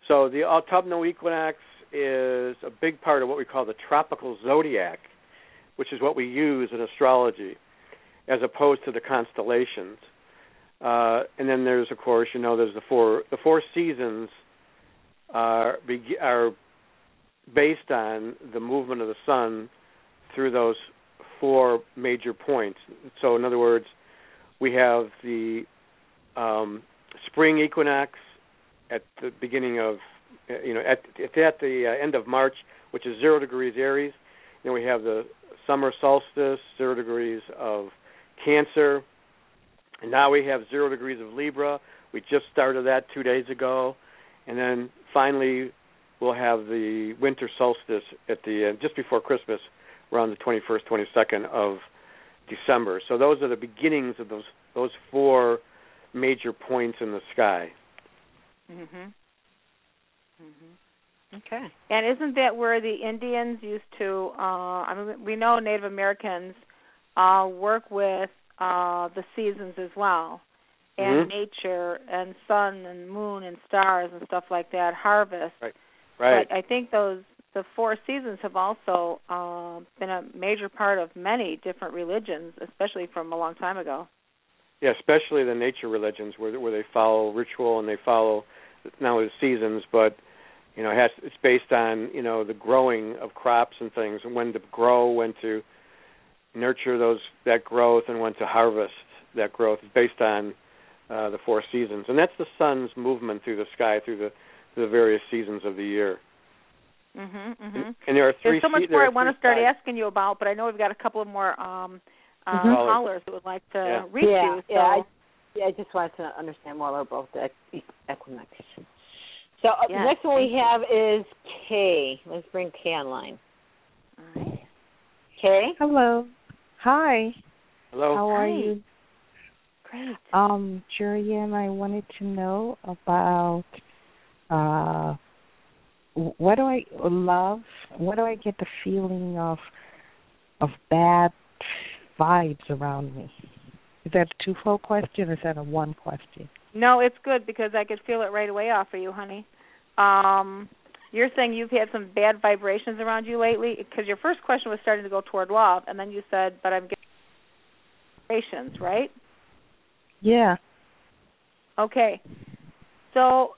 Speaker 5: So the autumnal equinox is a big part of what we call the tropical zodiac, which is what we use in astrology, as opposed to the constellations. Uh, and then there's, of course, you know, there's the four the four seasons are are based on the movement of the sun through those four major points. So, in other words, we have the um, spring equinox at the beginning of, you know, at, at the uh, end of March, which is zero degrees Aries. Then we have the summer solstice, zero degrees of Cancer. And now we have zero degrees of Libra. We just started that two days ago. And then finally, we'll have the winter solstice at the uh, just before Christmas, around the 21st, 22nd of December. So those are the beginnings of those those four major points in the sky.
Speaker 3: Mhm. Mhm.
Speaker 4: Okay.
Speaker 3: And isn't that where the Indians used to? Uh, I mean, we know Native Americans uh, work with uh, the seasons as well, and
Speaker 5: Mhm.
Speaker 3: nature, and sun, and moon, and stars, and stuff like that. Harvest.
Speaker 5: Right.
Speaker 3: But I think those the four seasons have also uh, been a major part of many different religions, especially from a long time ago.
Speaker 5: Yeah, especially the nature religions where where they follow ritual and they follow not only the seasons but you know it has it's based on you know the growing of crops and things and when to grow, when to nurture those that growth and when to harvest that growth is based on uh, the four seasons and that's the sun's movement through the sky through the through the various seasons of the year.
Speaker 3: Mhm. Mhm.
Speaker 5: And, and there are three
Speaker 3: There's so much
Speaker 5: se-
Speaker 3: more I want to start
Speaker 5: sides.
Speaker 3: asking you about, but I know we've got a couple of more um uh,
Speaker 4: Mhm.
Speaker 3: callers that would like to
Speaker 5: Yeah.
Speaker 3: reach
Speaker 4: yeah,
Speaker 3: you. So
Speaker 4: yeah. I, yeah, I just wanted to understand more about the equ- equinox. So uh,
Speaker 3: Yes,
Speaker 4: the next one we
Speaker 3: you.
Speaker 4: have is Kay. Let's bring Kay online.
Speaker 3: All right.
Speaker 4: Kay.
Speaker 11: Hello. Hi.
Speaker 5: Hello.
Speaker 11: How are you?
Speaker 3: Great.
Speaker 11: Um, Jorianne, I wanted to know about uh what do I love? What do I get the feeling of of bad vibes around me? Is that a twofold question or is that a one question?
Speaker 3: No, it's good because I could feel it right away off of you, honey. Um, you're saying you've had some bad vibrations around you lately because your first question was starting to go toward love, and then you said, "But I'm getting vibrations," right?
Speaker 11: Yeah.
Speaker 3: Okay. So,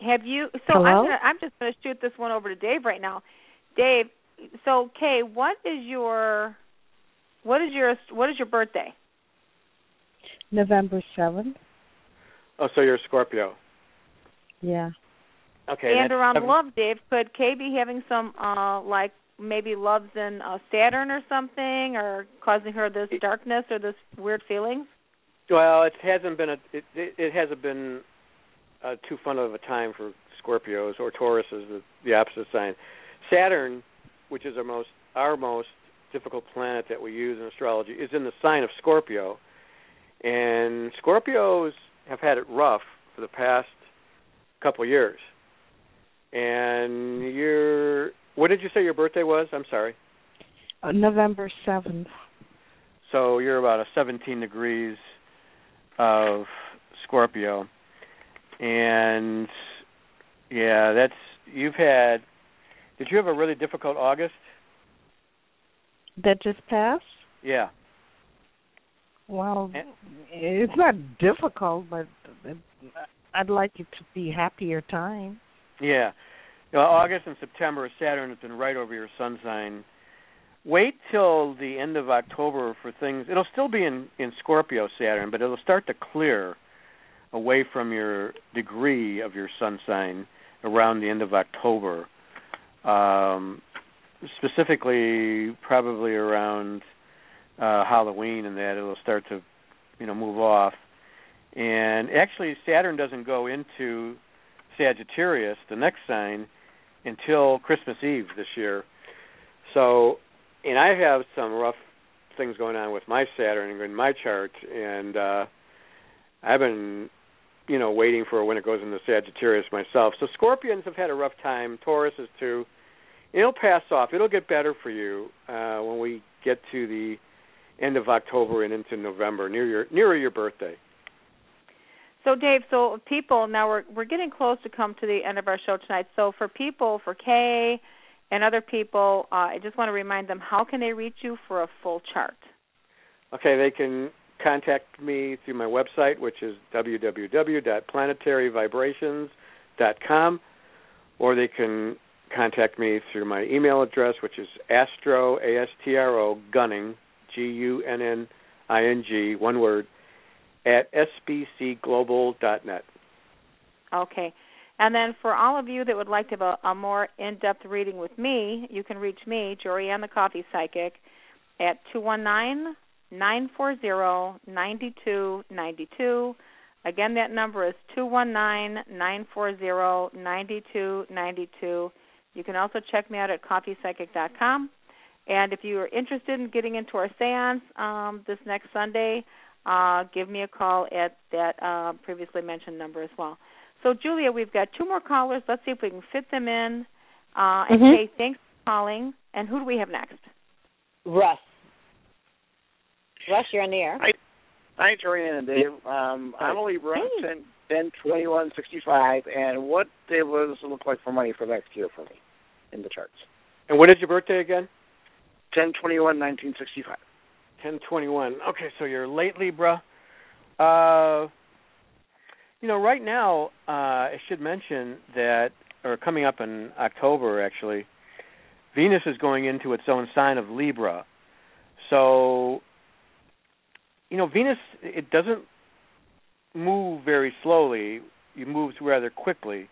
Speaker 3: have you? So I'm gonna, I'm just going to shoot this one over to Dave right now. Dave, so Kay, what is your what is your what is your birthday?
Speaker 11: November seventh.
Speaker 5: Oh, so you're a Scorpio.
Speaker 11: Yeah.
Speaker 5: Okay.
Speaker 3: and around
Speaker 5: seven-
Speaker 3: love, Dave, could Kay be having some uh like maybe loves in uh, Saturn or something, or causing her this darkness or this weird feelings?
Speaker 5: Well, it hasn't been a it it, it hasn't been uh, too fun of a time for Scorpios or Tauruses, the, the opposite sign. Saturn, which is our most our most difficult planet that we use in astrology, is in the sign of Scorpio, and Scorpios have had it rough for the past couple years. And your what did you say your birthday was? I'm sorry.
Speaker 11: Uh, November seventh.
Speaker 5: So you're about a 17 degrees of Scorpio, and yeah, that's you've had. Did you have a really difficult August?
Speaker 11: That just passed.
Speaker 5: Yeah.
Speaker 11: Well, it's not difficult, but I'd like it to be happier time.
Speaker 5: Yeah. You know, August and September, Saturn has been right over your sun sign. Wait till the end of October for things. It'll still be in in Scorpio Saturn, but it'll start to clear away from your degree of your sun sign around the end of October. Um, specifically, probably around uh, Halloween, and that it'll start to, you know, move off. And actually, Saturn doesn't go into Sagittarius, the next sign, until Christmas Eve this year. So, and I have some rough things going on with my Saturn in my chart, and uh I've been, you know, waiting for when it goes into Sagittarius myself. So Scorpions have had a rough time. Taurus is too. It'll pass off. It'll get better for you uh when we get to the end of October and into November, near your nearer your birthday.
Speaker 3: So Dave, so people now we're we're getting close to come to the end of our show tonight. So for people, for Kay and other people, uh, I just want to remind them how can they reach you for a full chart?
Speaker 5: Okay, they can contact me through my website, which is www.planetaryvibrations.com, or they can contact me through my email address, which is astro a s t r o gunning g u n n i n g one word at sbcglobal.net.
Speaker 3: Okay. And then for all of you that would like to have a, a more in-depth reading with me, you can reach me, Jorianne the Coffee Psychic, at 219-940-9292. Again, that number is 219-940-9292. You can also check me out at coffeepsychic.com. And if you are interested in getting into our seance um, this next Sunday, uh, give me a call at that uh, previously mentioned number as well. So, Julia, we've got two more callers. Let's see if we can fit them in. Uh, and
Speaker 4: Mhm.
Speaker 3: Kay, thanks for calling. And who do we have next?
Speaker 4: Russ. Russ, you're on the air.
Speaker 12: Hi, hi, Jorianne and Dave. Um, I'm a Libra,
Speaker 4: Hey.
Speaker 12: 10, 10, 21, 65, and what day was it look like for money for next year for me in the charts?
Speaker 5: And when is your birthday again?
Speaker 12: 10, 21, 1965.
Speaker 5: Ten twenty one. Okay, so you're late Libra. Uh, you know, right now, uh, I should mention that, or coming up in October, actually, Venus is going into its own sign of Libra. So, you know, Venus it doesn't move very slowly. You move rather quickly.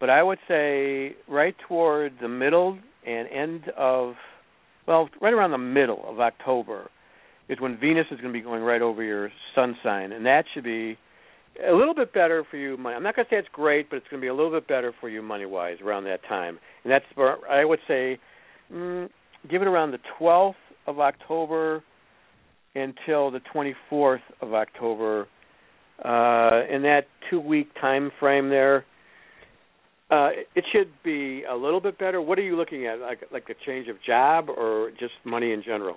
Speaker 5: But I would say right toward the middle and end of, well, right around the middle of October is when Venus is going to be going right over your sun sign, and that should be a little bit better for you. Money. I'm not going to say it's great, but it's going to be a little bit better for you money wise around that time. And that's where I would say, mm, give it around the 12th of October until the 24th of October. Uh, in that two week time frame there, uh, it should be a little bit better. What are you looking at? Like like a change of job or just money in general?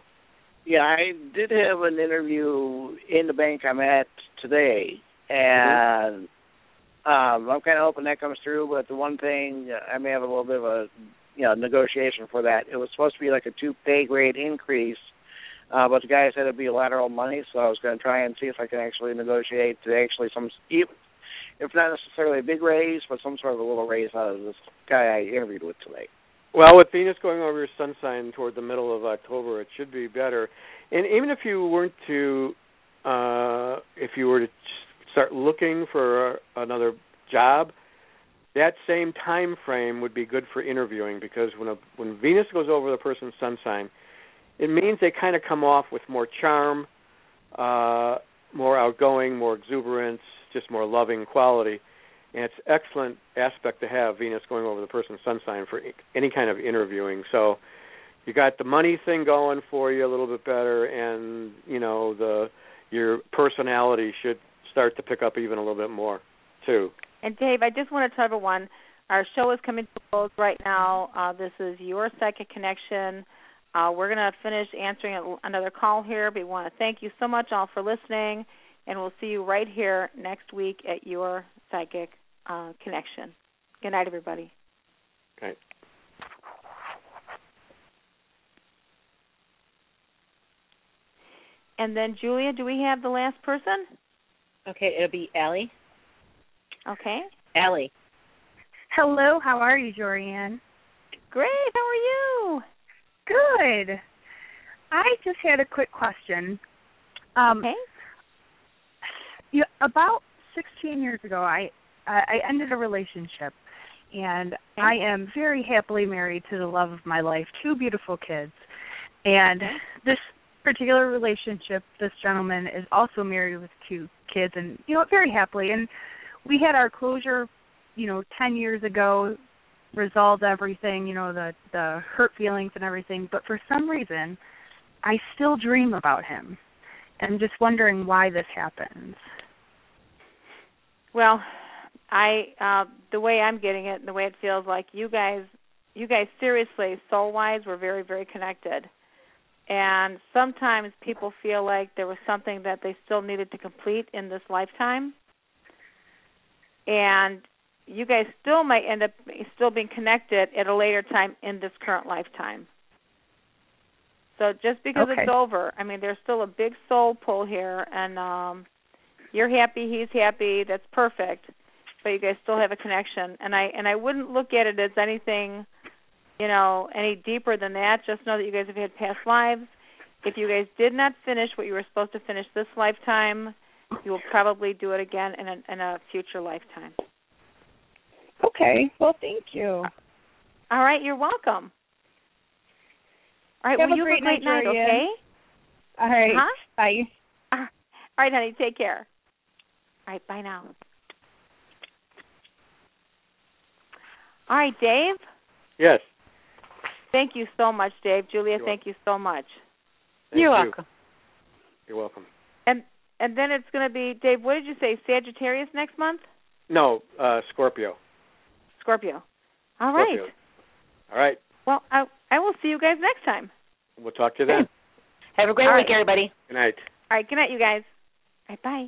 Speaker 12: Yeah, I did have an interview in the bank I'm at today, and um, I'm kind of hoping that comes through. But the one thing I may have a little bit of a you know negotiation for that. It was supposed to be like a two pay grade increase, uh, but the guy said it'd be lateral money, so I was going to try and see if I can actually negotiate to actually some, if not necessarily a big raise, but some sort of a little raise out of this guy I interviewed with today.
Speaker 5: Well, with Venus going over your sun sign toward the middle of October, it should be better. And even if you weren't to, uh, if you were to start looking for another job, that same time frame would be good for interviewing because when a, when Venus goes over the person's sun sign, it means they kind of come off with more charm, uh, more outgoing, more exuberance, just more loving quality. And it's excellent aspect to have Venus going over the person's sun sign for any kind of interviewing. So you got the money thing going for you a little bit better, and you know the your personality should start to pick up even a little bit more too.
Speaker 3: And Dave, I just want to tell everyone our show is coming to a close right now. Uh, this is your psychic connection. Uh, we're going to finish answering another call here, but we want to thank you so much all for listening, and we'll see you right here next week at your psychic uh, connection. Good night, everybody.
Speaker 5: Okay.
Speaker 3: And then Julia, do we have the last person?
Speaker 13: Okay, it'll be Allie.
Speaker 3: Okay.
Speaker 13: Allie.
Speaker 14: Hello, how are you, Jorianne?
Speaker 3: Great, how are you?
Speaker 14: Good. I just had a quick question. Um,
Speaker 3: okay.
Speaker 14: You, about 16 years ago, I I ended a relationship, and okay. I am very happily married to the love of my life, two beautiful kids. And okay. this particular relationship, this gentleman is also married with two kids, and you know, very happily. And we had our closure, you know, 10 years ago, resolved everything, you know, the the hurt feelings and everything. But for some reason, I still dream about him. I'm just wondering why this happens.
Speaker 3: Well, I uh the way I'm getting it, and the way it feels like you guys you guys seriously soul wise were very very connected. And sometimes people feel like there was something that they still needed to complete in this lifetime. And you guys still might end up still being connected at a later time in this current lifetime. So just because
Speaker 14: okay.
Speaker 3: it's over, I mean there's still a big soul pull here and um you're happy, he's happy, that's perfect but you guys still have a connection. And I and I wouldn't look at it as anything, you know, any deeper than that. Just know that you guys have had past lives. If you guys did not finish what you were supposed to finish this lifetime, you will probably do it again in a in a future lifetime.
Speaker 14: Okay. Well, thank you.
Speaker 3: All right, you're welcome. All right,
Speaker 14: have
Speaker 3: well,
Speaker 14: a
Speaker 3: you
Speaker 14: great
Speaker 3: have a great night,
Speaker 14: night
Speaker 3: okay?
Speaker 14: All right.
Speaker 3: Huh?
Speaker 14: Bye.
Speaker 3: All right, honey, take care. All right, bye now. All right, Dave.
Speaker 5: Yes.
Speaker 3: Thank you so much, Dave. Julia,
Speaker 5: You're
Speaker 3: thank you so much.
Speaker 5: Thank
Speaker 13: You're
Speaker 5: you.
Speaker 13: welcome.
Speaker 5: You're welcome.
Speaker 3: And and then it's going to be Dave. What did you say? Sagittarius next month?
Speaker 5: No, uh Scorpio.
Speaker 3: Scorpio. All right.
Speaker 5: Scorpio. All right.
Speaker 3: Well, I I will see you guys next time.
Speaker 5: We'll talk to you then.
Speaker 13: Have a great
Speaker 3: All
Speaker 13: week,
Speaker 3: right.
Speaker 13: everybody.
Speaker 5: Good night.
Speaker 3: All right. Good night, you guys. All right. Bye.